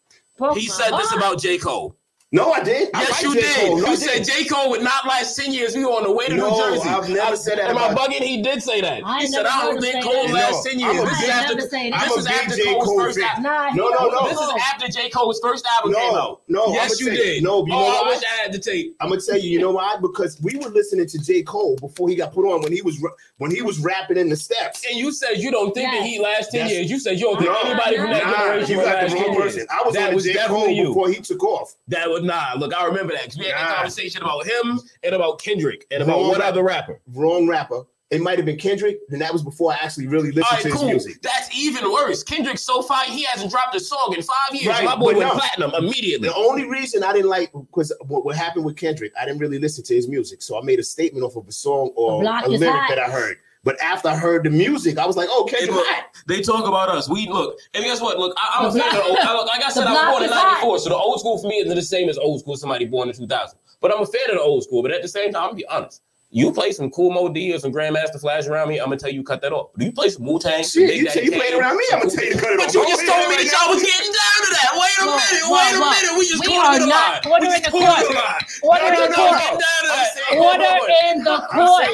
he said this about J. Cole. No, I did. I Yes, like you J. did. Cole. No, I you said did. J. Cole would not last 10 years. We were on the way to No, New Jersey. I've never I- said that Am I bugging? He did say that. I he said, I don't think Cole that. lasts No, 10 I'm years. a This is after, never say that. this I'm is big after J. Cole's Cole first album. Nah, No, no, no. This is after J. Cole's first album No, came out. no, Yes, you did. no, you know oh, I why? wish I had the tape. I'm gonna tell you, you know why? Because we were listening to J. Cole before he got put on when he was when he was rapping in the steps. And you said you don't think that he lasts 10 years. You said you don't think anybody from that generation you got last the 10 wrong years. person. I was that on J. Cole before he took off. That was nah. Look, I remember that 'cause we had that Nah. conversation about him and about Kendrick and about Wrong one rapper. other rapper. Wrong rapper. It might have been Kendrick, and that was before I actually really listened All right, to his cool. music. That's even worse. Kendrick's so fine, he hasn't dropped a song in five years. Right, My boy went no. platinum immediately. The only reason I didn't like because what, what happened with Kendrick, I didn't really listen to his music, so I made a statement off of a song or block a lyric hot. that I heard. But after I heard the music, I was like, "Oh, Kendrick, look, hot." they talk about us. We look, and guess what? Look, I, I'm a The fan of old, I, like I said, the I was born in is hot. '94, so the old school for me isn't the same as old school. Somebody born in 2000, but I'm a fan of the old school. But at the same time, I'm be honest. You play some Kool Moe Dee or some Grandmaster Flash around me, I'm gonna tell you cut that off. Do you play some Wu Tang? Shit, you, say you playing around me? I'm gonna tell you to cut it But off. you just told me that y'all was getting down to that. Wait a Whoa, minute, whoa, wait a whoa. minute. We just We are the not line. ordering We just the cornered court. the. Order No, in the court. get down to that. saying- Order in the court.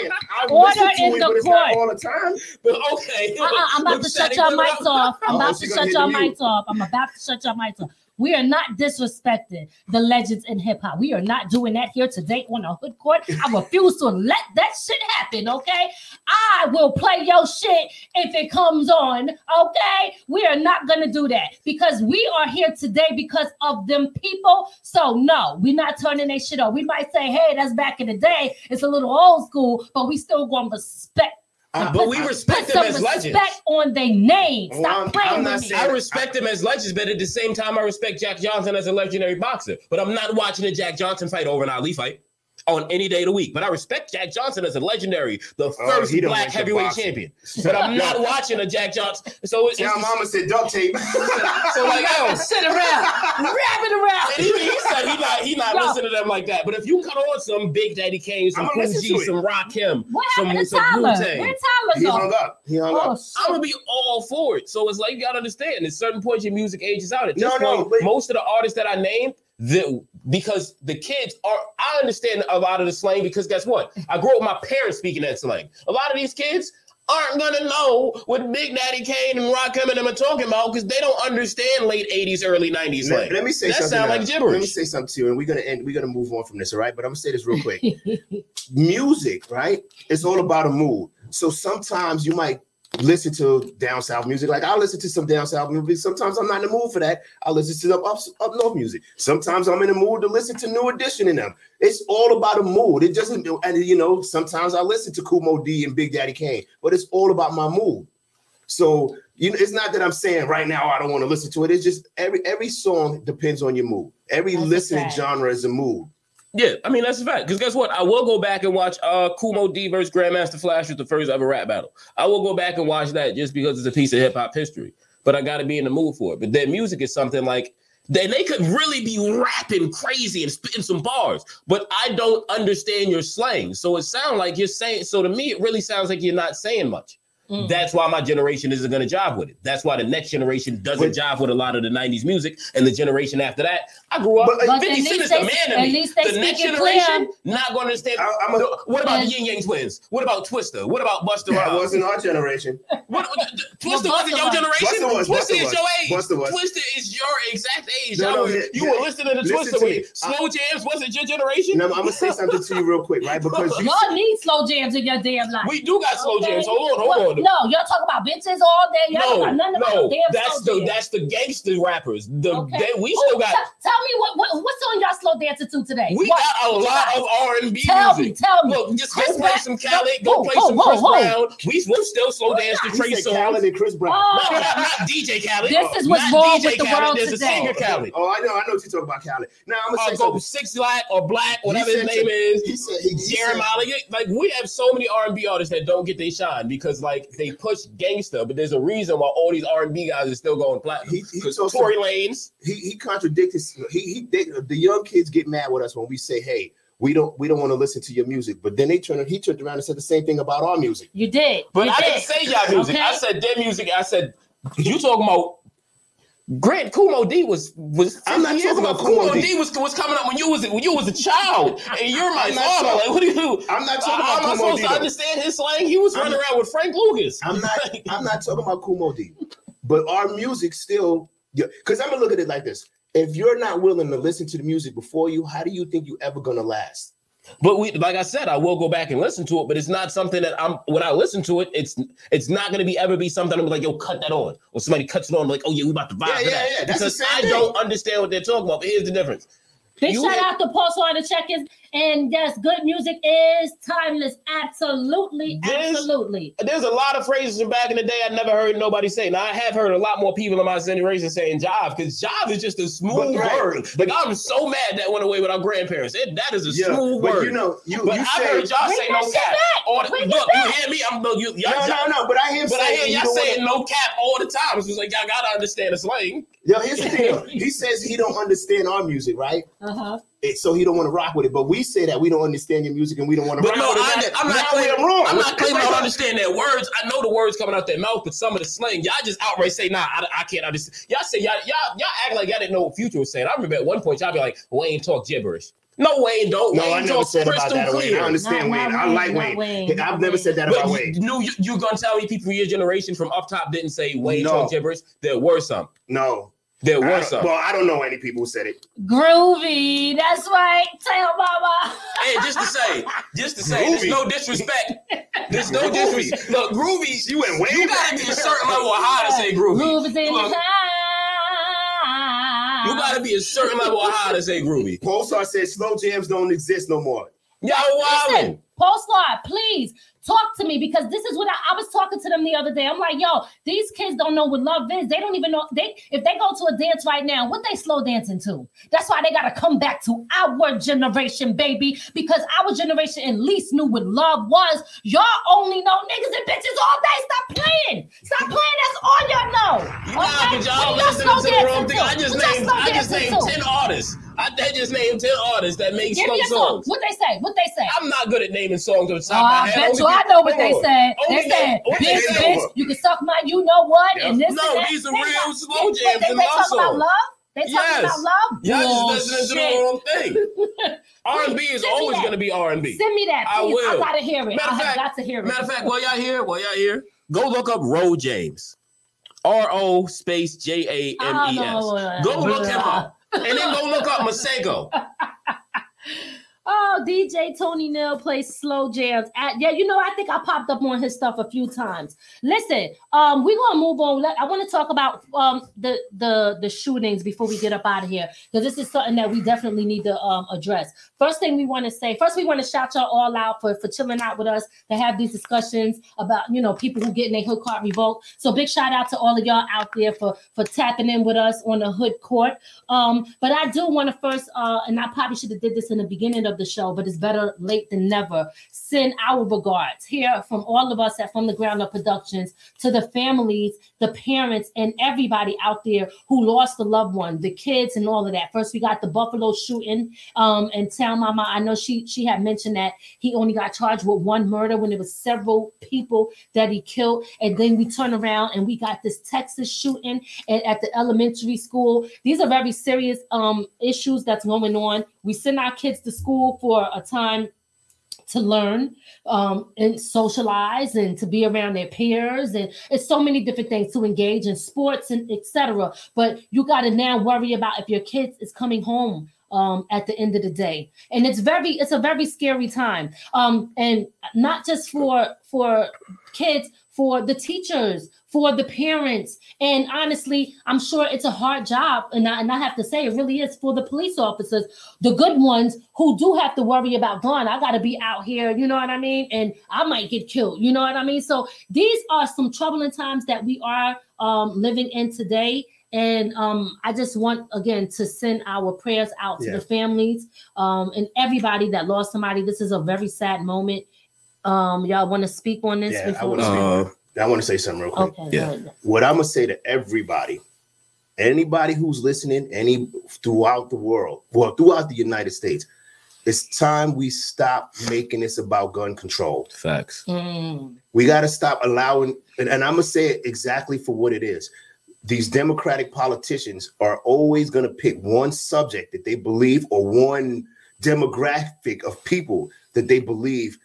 Order in the but it's not court. all the time. But okay. Uh-uh, I'm about to shut Shadi, your mics off. I'm about to shut hit your mics off. I'm about to shut your mics off. We are not disrespecting the legends in hip hop. We are not doing that here today on the hood court. I refuse to let that shit happen. Okay, I will play your shit if it comes on. Okay, we are not gonna do that because we are here today because of them people. So no, we're not turning that shit off. We might say, hey, that's back in the day. It's a little old school, but we still gonna respect. Uh, But we respect them some as respect legends. on their name. Well, Stop I'm- playing I'm with me. I respect them as legends, but at the same time, I respect Jack Johnson as a legendary boxer. But I'm not watching a Jack Johnson fight over an Ali fight. On any day of the week. But I respect Jack Johnson as a legendary, the Oh, first he black heavyweight boxing. champion. But I'm not watching a Jack Johnson. So it's, Yeah, it's mama said duct tape. so like, yo, Sit around, wrapping around. and he, he said he not he not Yo. listening to them like that. But if you cut on some Big Daddy Kane, some I'ma Cool listen G, to it. some Rakim, What some, happened to some Tyler? Wu-Tang, Where Tyler he hung up. He hung Oh, up. I'm gonna be all for it. So it's like you gotta understand. At certain points, your music ages out. At this No, no, point, but- most of the artists that I named, the because the kids are. I understand a lot of the slang because guess what? I grew up with my parents speaking that slang. A lot of these kids aren't gonna know what Big Daddy Kane and Rakim and them are talking about because they don't understand late '80s, early '90s slang. Let, let me say that something. sound now. like gibberish. Let me say something to you, and we're gonna end. We're gonna move on from this, all right? But I'm gonna say this real quick. music, right? It's all about a mood. So sometimes you might listen to down south music. Like I listen to some down south music. Sometimes I'm not in the mood for that. I listen to up, up up north music. Sometimes I'm in the mood to listen to New Edition in them. It's all about a mood. It doesn't, and you know, sometimes I listen to Kool Moe Dee and Big Daddy Kane, but it's all about my mood. So you know, it's not that I'm saying right now I don't want to listen to it. It's just every every song depends on your mood. Every That's listening fact. genre is a mood. Yeah, I mean that's a fact. Because guess what? I will go back and watch uh Kool Moe Dee versus Grandmaster Flash with the first ever rap battle. I will go back and watch that just because it's a piece of hip hop history. But I got to be in the mood for it. But their music is something like they, they could really be rapping crazy and spitting some bars, but I don't understand your slang. So it sounds like you're saying. So to me, it really sounds like you're not saying much. Mm. That's why my generation isn't going to jive with it. That's why the next generation doesn't But- jive with a lot of the '90s music, and the generation after that. I grew up. But- But 50 at least is the they- man to at me. least they the next speak it generation clear. not going to understand. I- I'm a- what about And- the Ying Yang Twins? What about Twista? What about Busta That Rhymes? wasn't our generation. What, what- Twista Well, wasn't your generation. Busta was, Twista is your age. Busta was. Twista is your exact age. No, no, was- yeah, you yeah. were listening to Listen Twista to when me. you- Slow Jams wasn't your generation. Now, I'm gonna say something to you real quick, right? Because you, Y'all need slow jams in your damn life. We do got slow jams. Hold on, hold Well, on. No, y'all talk about bitches all day. Y'all No, don't got nothing no, no damn that's slow the jams. that's the gangster rappers. The Okay. they, we Ooh, still got t- tell me what, what what's on y'all slow dancing to today? we What? got a lot got? of R and B Tell music. me, tell me. Look, just go play Brown- some Khaled, Whoa, go play whoa, some whoa, Chris whoa. Brown. We will still slow dance to he Trey said Khaled and Chris Brown. Oh. No, not, not DJ Khaled. This is what's wrong with the world There's today. a singer Khaled. Oh, I know, I know what you're talking about, Khaled. Now I'm gonna Or say go six black or black, whatever his name is. He said he, he Jeremih, like we have so many R and B artists that don't get their shine because like they push gangster, but there's a reason why all these R and B guys are still going platinum. He- he Because Tory about- Lanez, he he contradicted. He he they, the young kids get mad with us when we say, "Hey, we don't we don't want to listen to your music," but then they turn he turned around and said the same thing about our music. You did. but you I did. didn't say y'all music. Okay? I said their music. I said you talking about. Grant Kool Moe Dee was was. I'm not talking about Kumo Kool Moe Dee. D was was coming up when you was when you was a child, and you're my father. talking- Like, what do you? I'm not talking about am I supposed D, to though. understand his slang? He was I'm running not- around with Frank Lucas. I'm not I'm not talking about Kool Moe Dee, but our music still. Because I'm gonna look at it like this: if you're not willing to listen to the music before you, how do you think you ever gonna last? But we, like I said, I will go back and listen to it. But it's not something that I'm. When I listen to it, it's it's not going to be ever be something I'm like, yo, cut that on, or somebody cuts it on, like, oh yeah, we about to vibe Yeah, yeah, that. yeah, that's the because I thing. don't understand what they're talking about. But here's the difference. Big You shout hit- out to Pulse on the check-ins. And yes, good music is timeless. Absolutely, This- absolutely. There's a lot of phrases from back in the day I never heard nobody say. Now I have heard a lot more people in my generation saying jive because jive is just a smooth But, right. word. Like I'm so mad that went away with our grandparents. It, that is a Yeah, smooth but word. you know, you but you I've say, heard y'all say no cap. All the, Bring look, you hear me? I'm no, you, y'all, no, no, no. But I hear him But I hear you y'all don't wanna- saying no cap all the time. It's just like y'all gotta understand the slang. Yo, here's the thing. though. He says he don't understand our music, right? Uh-huh. It- so he don't want to rock with it. But we say that we don't understand your music and we don't want to But rock no, with I, it. I'm Now not we're claiming. wrong. I'm not claiming I don't understand their words. I know the words coming out their mouth, but some of the slang, y'all just outright say, "Nah, I, I can't understand." Y'all say y'all y'all y'all act like y'all didn't know what Future was saying. I remember at one point y'all be like, "Wayne talk gibberish." No, Wayne don't. No, Wayne I never talk said about crystal that. Wayne. clear. I understand Not- Wayne. not I like Wayne, Wayne. Wayne, I've not never Wayne. said that But about you, Wayne. no, you, you gonna tell me people your generation from up top didn't say Wayne No. talk gibberish? There were some. No. There I were don't- some. well, I don't know any people who said it. Groovy. That's right. Tell mama. Hey, just to say, just to say, there's no disrespect. There's no disrespect. Look, groovy. You went way You back. gotta be a certain level of high to say groovy. Groove is in Look, the You gotta be a certain level of high to say groovy. Pulsar said slow jams don't exist no more. Y'all Listen, wildin'. Postcard, please talk to me because this is what I, I was talking to them the other day. I'm like, yo, these kids don't know what love is. They don't even know they if they go to a dance right now, what they slow dancing to. That's why they gotta come back to our generation, baby, because our generation at least knew what love was. Y'all only know niggas and bitches all day. Stop playing. Stop playing. That's all y'all know. Nah, Okay? but y'all listening to the wrong thing. I just named I just named 10 artists. I, I just named 10 artists that make Give a song. songs. What they say? What they say? I'm not good at naming songs on the Oh, top of my I head. bet you I know what they said. They said, bitch, bitch, you can suck my you know what and this No, and that. these are real slow jams They, and they love talk about songs. love. They talking Yes. about love. Y'all just listening to the wrong thing. R&B is always going to be R&B. Send me that, I please. I, will. gotta hear it. Matter I fact- got to hear it. Matter of fact, while y'all here, while y'all here, go look up Ro James. R O space J A M E Oh, S. no. Go look him up. And then go look up Masego. Oh, DJ Tony Neal plays slow jams. At, yeah, you know, I think I popped up on his stuff a few times. Listen, um, we're gonna move on. I want to talk about um the the the shootings before we get up out of here because this is something that we definitely need to um address. First thing we want to say, first we want to shout y'all all out for for chilling out with us to have these discussions about you know people who getting their hood court revoked. So big shout out to all of y'all out there for for tapping in with us on the hood court. Um, but I do want to first, uh, and I probably should have did this in the beginning of the show, but it's better late than never. Send our regards here from all of us at From the Ground Up Productions to the families, the parents, and everybody out there who lost a loved one, the kids, and all of that. First, we got the Buffalo shooting, um, and Town Mama. I know she she had mentioned that he only got charged with one murder when there was several people that he killed, and then we turn around and we got this Texas shooting at, at the elementary school. These are very serious um issues that's going on. We send our kids to school for a time to learn um, and socialize and to be around their peers. And it's so many different things to engage in sports and etc but you got to now worry about if your kids is coming home um, at the end of the day. And it's very it's a very scary time. Um, and not just for for kids for the teachers for the parents. And honestly i'm sure it's a hard job. And I, and I have to say it really is for the police officers. The good ones who do have to worry about gun i gotta be out here you know what i mean? And i might get killed you know what i mean? So these are some troubling times that we are um, living in today and um, I just want again to send our prayers out to Yeah. the families um, and everybody that lost somebody. This is a very sad moment. Um, y'all want to speak on this? Yeah, I want we- to say. I want to say something real quick. Okay, Yeah. go. What I'm gonna say to everybody, anybody who's listening, any throughout the world, well, throughout the United States, it's time we stop making this about gun control. Facts. Mm. We got to stop allowing, and, and I'm gonna say it exactly for what it is. These Democratic politicians are always gonna pick one subject that they believe or one demographic of people that they believe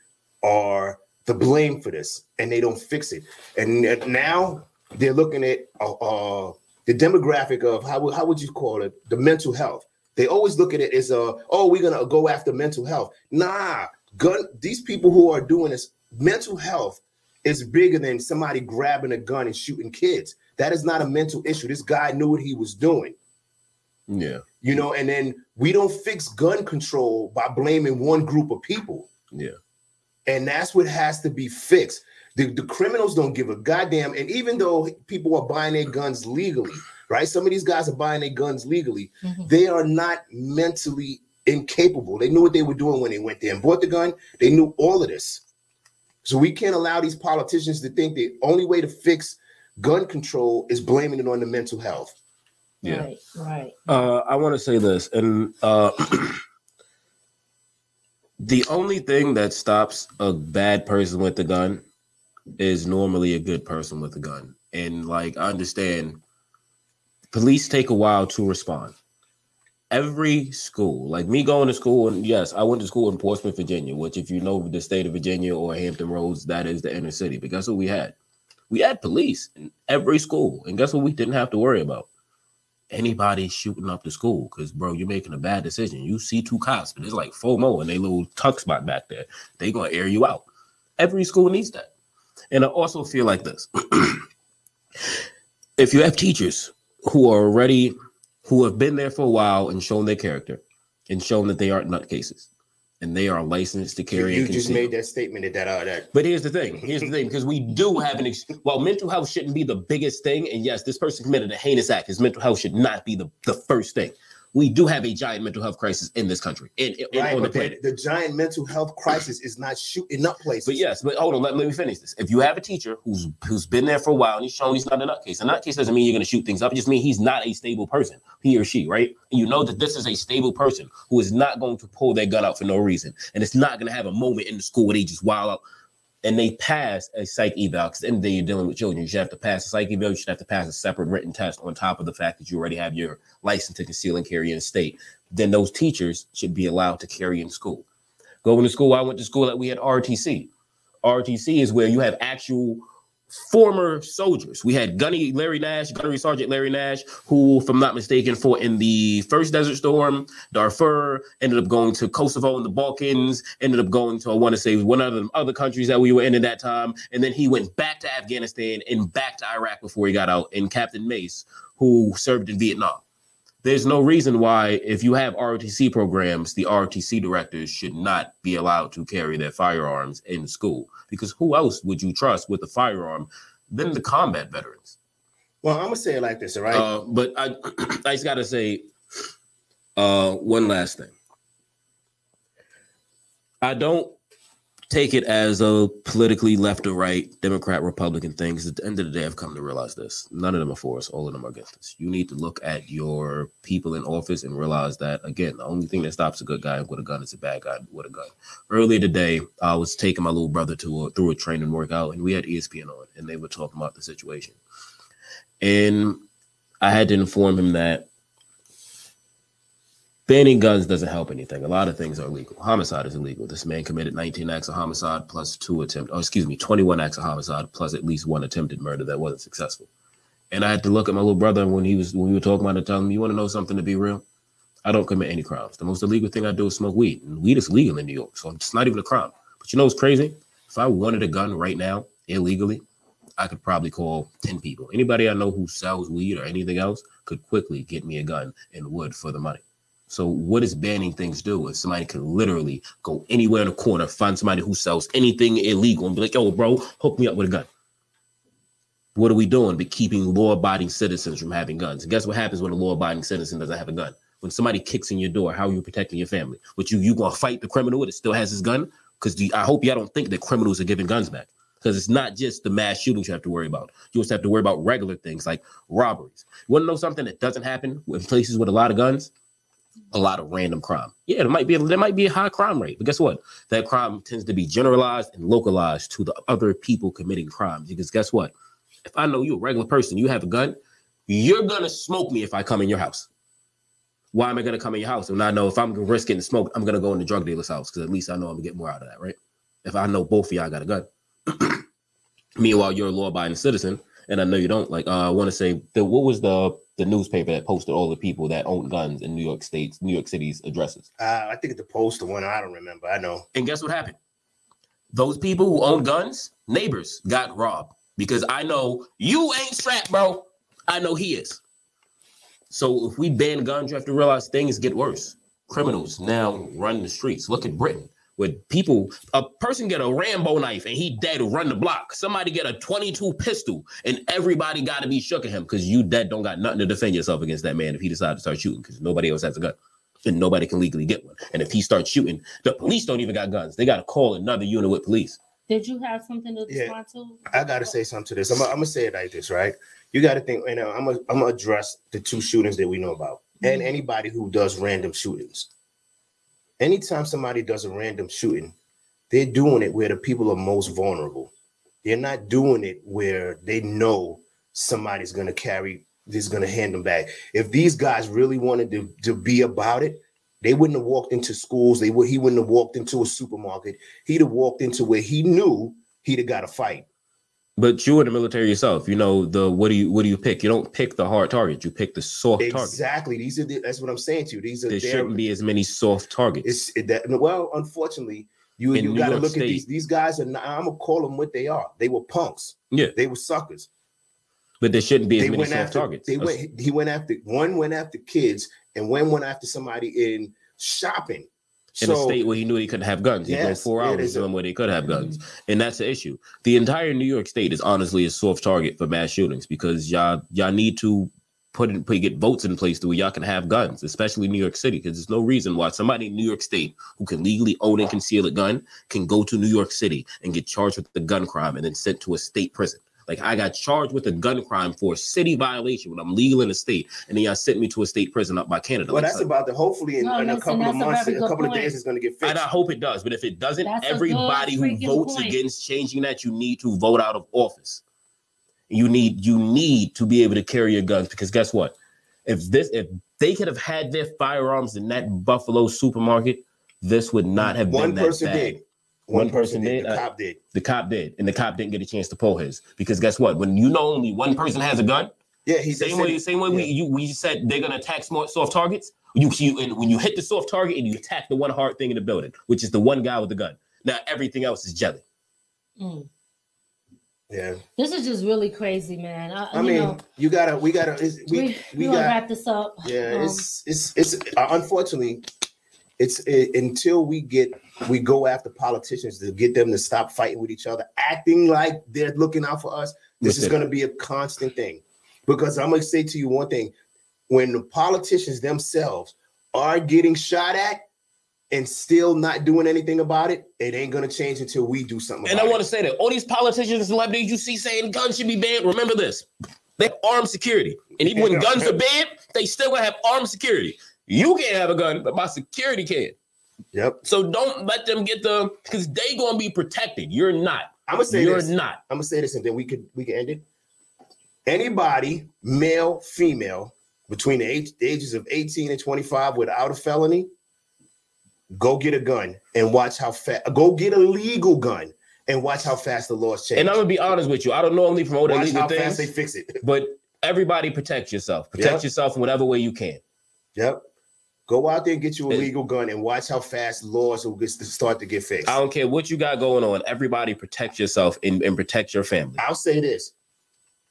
are the blame for this, and they don't fix it. And now they're looking at uh, uh, the demographic of how how would you call it the mental health. They always look at it as a oh we're gonna go after mental health. Nah, gun. These people who are doing this mental health is bigger than somebody grabbing a gun and shooting kids. That is not a mental issue. This guy knew what he was doing. Yeah. You know, and then we don't fix gun control by blaming one group of people. Yeah. And that's what has to be fixed. The, the criminals don't give a goddamn. And even though people are buying their guns legally, right? Some of these guys are buying their guns legally. Mm-hmm. They are not mentally incapable. They knew what they were doing when they went there and bought the gun. They knew all of this. So we can't allow these politicians to think the only way to fix gun control is blaming it on the mental health. Yeah. Right, right. Uh, I want to say this, and uh, the only thing that stops a bad person with a gun is normally a good person with a gun. And like, I understand, police take a while to respond. Every school, like me going to school, and yes, I went to school in Portsmouth, Virginia, which, if you know the state of Virginia or Hampton Roads, that is the inner city. But guess what we had? We had police in every school, and guess what we didn't have to worry about? anybody shooting up the school because bro you're making a bad decision. You see two cops but it's like fomo and they little tuck spot back there. They gonna air you out. Every school needs that. And i also feel like this. If you have teachers who are already who have been there for a while and shown their character and shown that they aren't nutcases and they are licensed to carry. you and just made that statement that that uh, that But here's the thing. Here's the thing, because we do have an ex- while mental health shouldn't be the biggest thing, and yes, this person committed a heinous act. His mental health should not be the, the first thing. We do have a giant mental health crisis in this country and, and right, on the, planet. the giant mental health crisis is not shooting up places. But yes, but hold on, let, let me finish this. If you have a teacher who's who's been there for a while and he's shown he's not a nutcase, a nutcase doesn't mean you're going to shoot things up. It just means he's not a stable person, he or she, right? And you know that this is a stable person who is not going to pull their gun out for no reason, and it's not going to have a moment in the school where they just wild out. And they pass a psych eval because the end of the day, you're dealing with children. You should have to pass a psych eval. You should have to pass a separate written test on top of the fact that you already have your license to conceal and carry in the state. Then those teachers should be allowed to carry in school. Going to school, I went to school that we had RTC. RTC is where you have actual former soldiers. We had Gunny Larry Nash, Gunnery Sergeant Larry Nash, who, if I'm not mistaken, fought in the first Desert Storm, Darfur, ended up going to Kosovo in the Balkans, ended up going to, I want to say, one of the other countries that we were in at that time. And then he went back to Afghanistan and back to Iraq before he got out. And Captain Mace, who served in Vietnam. There's no reason why, if you have ROTC programs, the ROTC directors should not be allowed to carry their firearms in school. Because who else would you trust with a firearm than the combat veterans? Well, I'm gonna say it like this, all right? Uh, but I, I just gotta say, uh, one last thing. I don't take it as a politically left or right, Democrat, Republican thing. 'cause at the end of the day, I've come to realize this: none of them are for us. All of them are against us. You need to look at your people in office and realize that again, the only thing that stops a good guy with a gun is a bad guy with a gun. Earlier today, I was taking my little brother to a, through a training workout, and we had ESPN on, and they were talking about the situation. And I had to inform him that banning guns doesn't help anything. A lot of things are illegal. Homicide is illegal. This man committed 19 acts of homicide plus two attempt, oh, excuse me, 21 acts of homicide plus at least one attempted murder that wasn't successful. And I had to look at my little brother when he was when we were talking about it, tell him, you want to know something to be real? I don't commit any crimes. The most illegal thing I do is smoke weed. And weed is legal in New York, so it's not even a crime. But you know what's crazy? If I wanted a gun right now, illegally, I could probably call 10 people. Anybody I know who sells weed or anything else could quickly get me a gun and would for the money. So what does banning things do? If somebody can literally go anywhere in a corner, find somebody who sells anything illegal and be like, yo, bro, hook me up with a gun. What are we doing? But keeping law-abiding citizens from having guns. And guess what happens when a law-abiding citizen doesn't have a gun? When somebody kicks in your door, how are you protecting your family? What you you gonna fight the criminal that still has his gun? Because I hope y'all don't think that criminals are giving guns back. Because it's not just the mass shootings you have to worry about. You also have to worry about regular things like robberies. You want to know something that doesn't happen in places with a lot of guns? A lot of random crime. Yeah, there might be a, there might be a high crime rate, but guess what? That crime tends to be generalized and localized to the other people committing crimes. Because guess what? If I know you're a regular person, you have a gun, you're gonna smoke me if I come in your house. Why am I gonna come in your house? And I know if I'm gonna risk getting smoked, I'm gonna go in the drug dealer's house because at least I know I'm gonna get more out of that, right? If I know both of y'all got a gun. Meanwhile, you're a law-abiding citizen, and I know you don't. Like, uh, I want to say, what was the the newspaper that posted all the people that own guns in New York State's, New York City's addresses? Uh, I think it's the poster one. I don't remember. I know. And guess what happened? Those people who own guns, neighbors, got robbed because I know you ain't strapped, bro. I know he is. So if we ban guns, you have to realize things get worse. Criminals now run the streets. Look at Britain, where people, a person get a Rambo knife and he dead run the block. Somebody get a 22 pistol and everybody got to be shook at him because you dead don't got nothing to defend yourself against that man if he decides to start shooting because nobody else has a gun and nobody can legally get one. And if he starts shooting, the police don't even got guns. They got to call another unit with police. Did you have something to Yeah. respond to? I gotta say something to this. I'm gonna, I'm gonna say it like this, right? You gotta think, and uh, I'm gonna, I'm gonna address the two shootings that we know about, and anybody who does random shootings. Anytime somebody does a random shooting, they're doing it where the people are most vulnerable. They're not doing it where they know somebody's gonna carry, is gonna hand them back. If these guys really wanted to, to be about it, they wouldn't have walked into schools. They would. He wouldn't have walked into a supermarket. He'd have walked into where he knew he'd have got a fight. But you in the military yourself, you know the what do you what do you pick? You don't pick the hard target. You pick the soft target. Exactly. These are the, that's what I'm saying to you. These are There shouldn't be as many soft targets. It's it, that well, unfortunately, you In you got to look at these. These guys are. Not, I'm gonna call them what they are. They were punks. Yeah, they were suckers. but there shouldn't be as They many soft after. targets. They went. He went after one. Went after kids, and one went after somebody in shopping. In a state where he knew he couldn't have guns. He drove four hours to them where they could have guns, and that's the issue. The entire New York State is honestly a soft target for mass shootings because y'all y'all need to put in put get votes in place to where y'all can have guns, especially New York City, because there's no reason why somebody in New York State who can legally own and conceal a gun can go to New York City and get charged with the gun crime and then sent to a state prison. Like I got charged with a gun crime for a city violation when I'm legal in the state, and then y'all sent me to a state prison up by Canada. Well, Like, that's about the. Hopefully, in, No, in a couple of that's a months, very a good couple of days, it's going to get fixed. and I hope it does. But if it doesn't, That's everybody who votes point. against changing that, you need to vote out of office. You need you need to be able to carry your guns because guess what? If this if they could have had their firearms in that Buffalo supermarket, this would not have One been that person bad. did. One, person did. The Uh, cop did. the cop did, and the cop didn't get a chance to pull his because guess what? When you know only one person has a gun, Yeah, he's same said way, same way we you we said they're gonna attack smart soft targets. You you and when you hit the soft target and you attack the one hard thing in the building, which is the one guy with the gun. Now everything else is jelly. Mm. Yeah, This is just really crazy, man. I, I you mean, know, you gotta, we gotta, it's, we, we, we, we gonna wrap this up. yeah, Um, it's, it's, it's. Uh, unfortunately, it's it, until we get, we go after politicians to get them to stop fighting with each other, acting like they're looking out for us. This is going to be a constant thing, because I'm gonna say to you one thing: when the politicians themselves are getting shot at and still not doing anything about it, it ain't gonna change until we do something. And I want to say that all these politicians and celebrities you see saying guns should be banned. Remember this: they have armed security, and even when guns are banned, they still gonna have armed security. You can't have a gun, but my security can. Yep. So don't let them get the because they gonna be protected. You're not. I'm gonna say You're this. not. I'm gonna say this, and then we could we can end it. Anybody, male, female, between the, age, the ages of 18 and 25 without a felony, go get a gun and watch how fast. Go get a legal gun and watch how fast the laws change. And I'm gonna be honest with you. I don't normally promote watch illegal how things, fast they fix it. but everybody protect yourself. Protect Yep. yourself in whatever way you can. Yep. Go out there and get you a legal gun and watch how fast laws will get, start to get fixed. I don't care what you got going on. Everybody protect yourself and, and protect your family. I'll say this: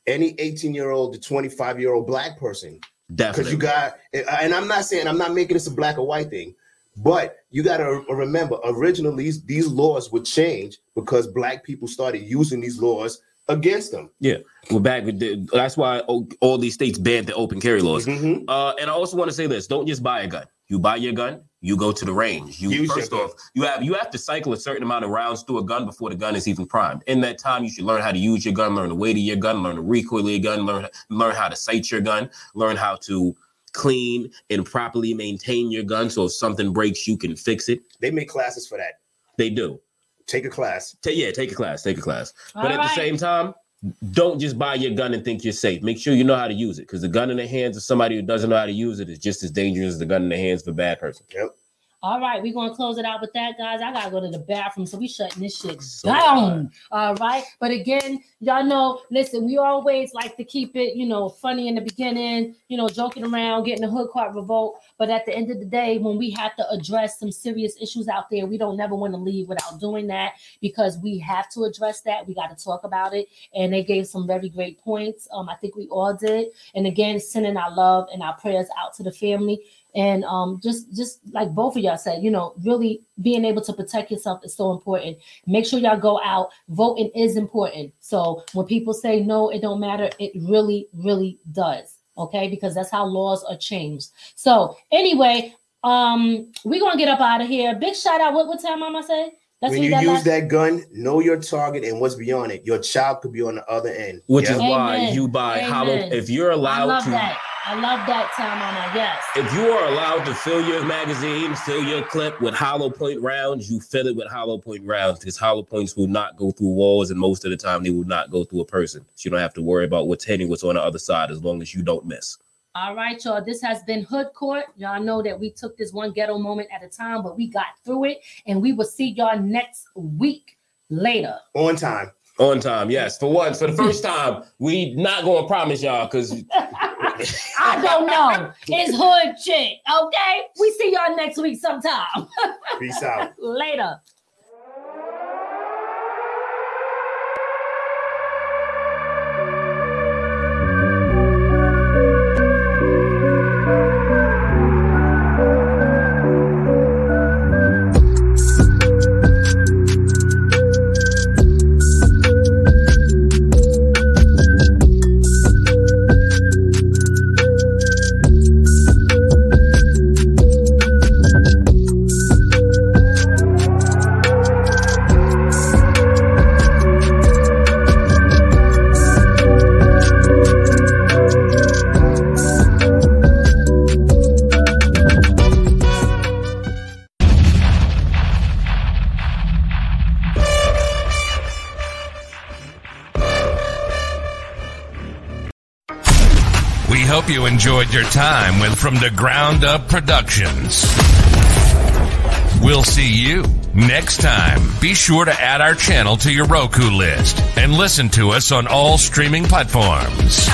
any 18 year old to 25 year old black person Definitely. because you got and i'm not saying i'm not making this a black or white thing but you got to remember originally these, these laws would change because black people started using these laws against them Yeah, we're back. with the- That's why all, these states banned the open carry laws. Mhm. Uh, and I also want to say this: don't just buy a gun. You buy your gun, you go to the range. You Use first off, you have you have to cycle a certain amount of rounds through a gun before the gun is even primed. In that time, you should learn how to use your gun, learn the weight of your gun, learn the recoil of your gun, learn learn how to sight your gun, learn how to clean and properly maintain your gun. So if something breaks, you can fix it. they make classes for that They do. Take a class Ta- yeah, take a class, take a class. but at right. the same time, don't just buy your gun and think you're safe. Make sure you know how to use it because the gun in the hands of somebody who doesn't know how to use it is just as dangerous as the gun in the hands of a bad person. yep All right, we're gonna close it out with that, guys. I gotta go to the bathroom, so we shutting this shit So down. All right, but again, y'all know, listen, we always like to keep it, you know, funny in the beginning, you know, joking around, getting the hood cart revolt. But at the end of the day, when we have to address some serious issues out there, we don't never want to leave without doing that because we have to address that. We got to talk about it, and they gave some very great points. Um, I think we all did. And again, sending our love and our prayers out to the family and um just just like both of y'all said you know really being able to protect yourself is so important. Make sure y'all go out. Voting is important. So when people say no it don't matter. It really really does. Okay? Because that's how laws are changed. So anyway um we're gonna get up out of here. Big shout out. What what time am i say? Let's when you that use last- that gun know your target and what's beyond it. Your child could be on the other end. Which Yeah? is why you buy hollow. If you're allowed to, that i love that time on that yes if you are allowed to fill your magazine, fill your clip with hollow point rounds, you fill it with hollow point rounds because hollow points will not go through walls, and most of the time they will not go through a person. So you don't have to worry about what's hitting what's on the other side as long as you don't miss. All right, y'all. This has been Hood Court. Y'all know that we took this one ghetto moment at a time, but we got through it, and we will see y'all next week later. on time On time, yes. For once, for the first time, we not gonna promise y'all because I don't know. It's Hood Chick. Okay. We see y'all next week sometime. peace out later. Enjoyed your time with From the Ground Up Productions. We'll see you next time. Be sure to add our channel to your Roku list and listen to us on all streaming platforms.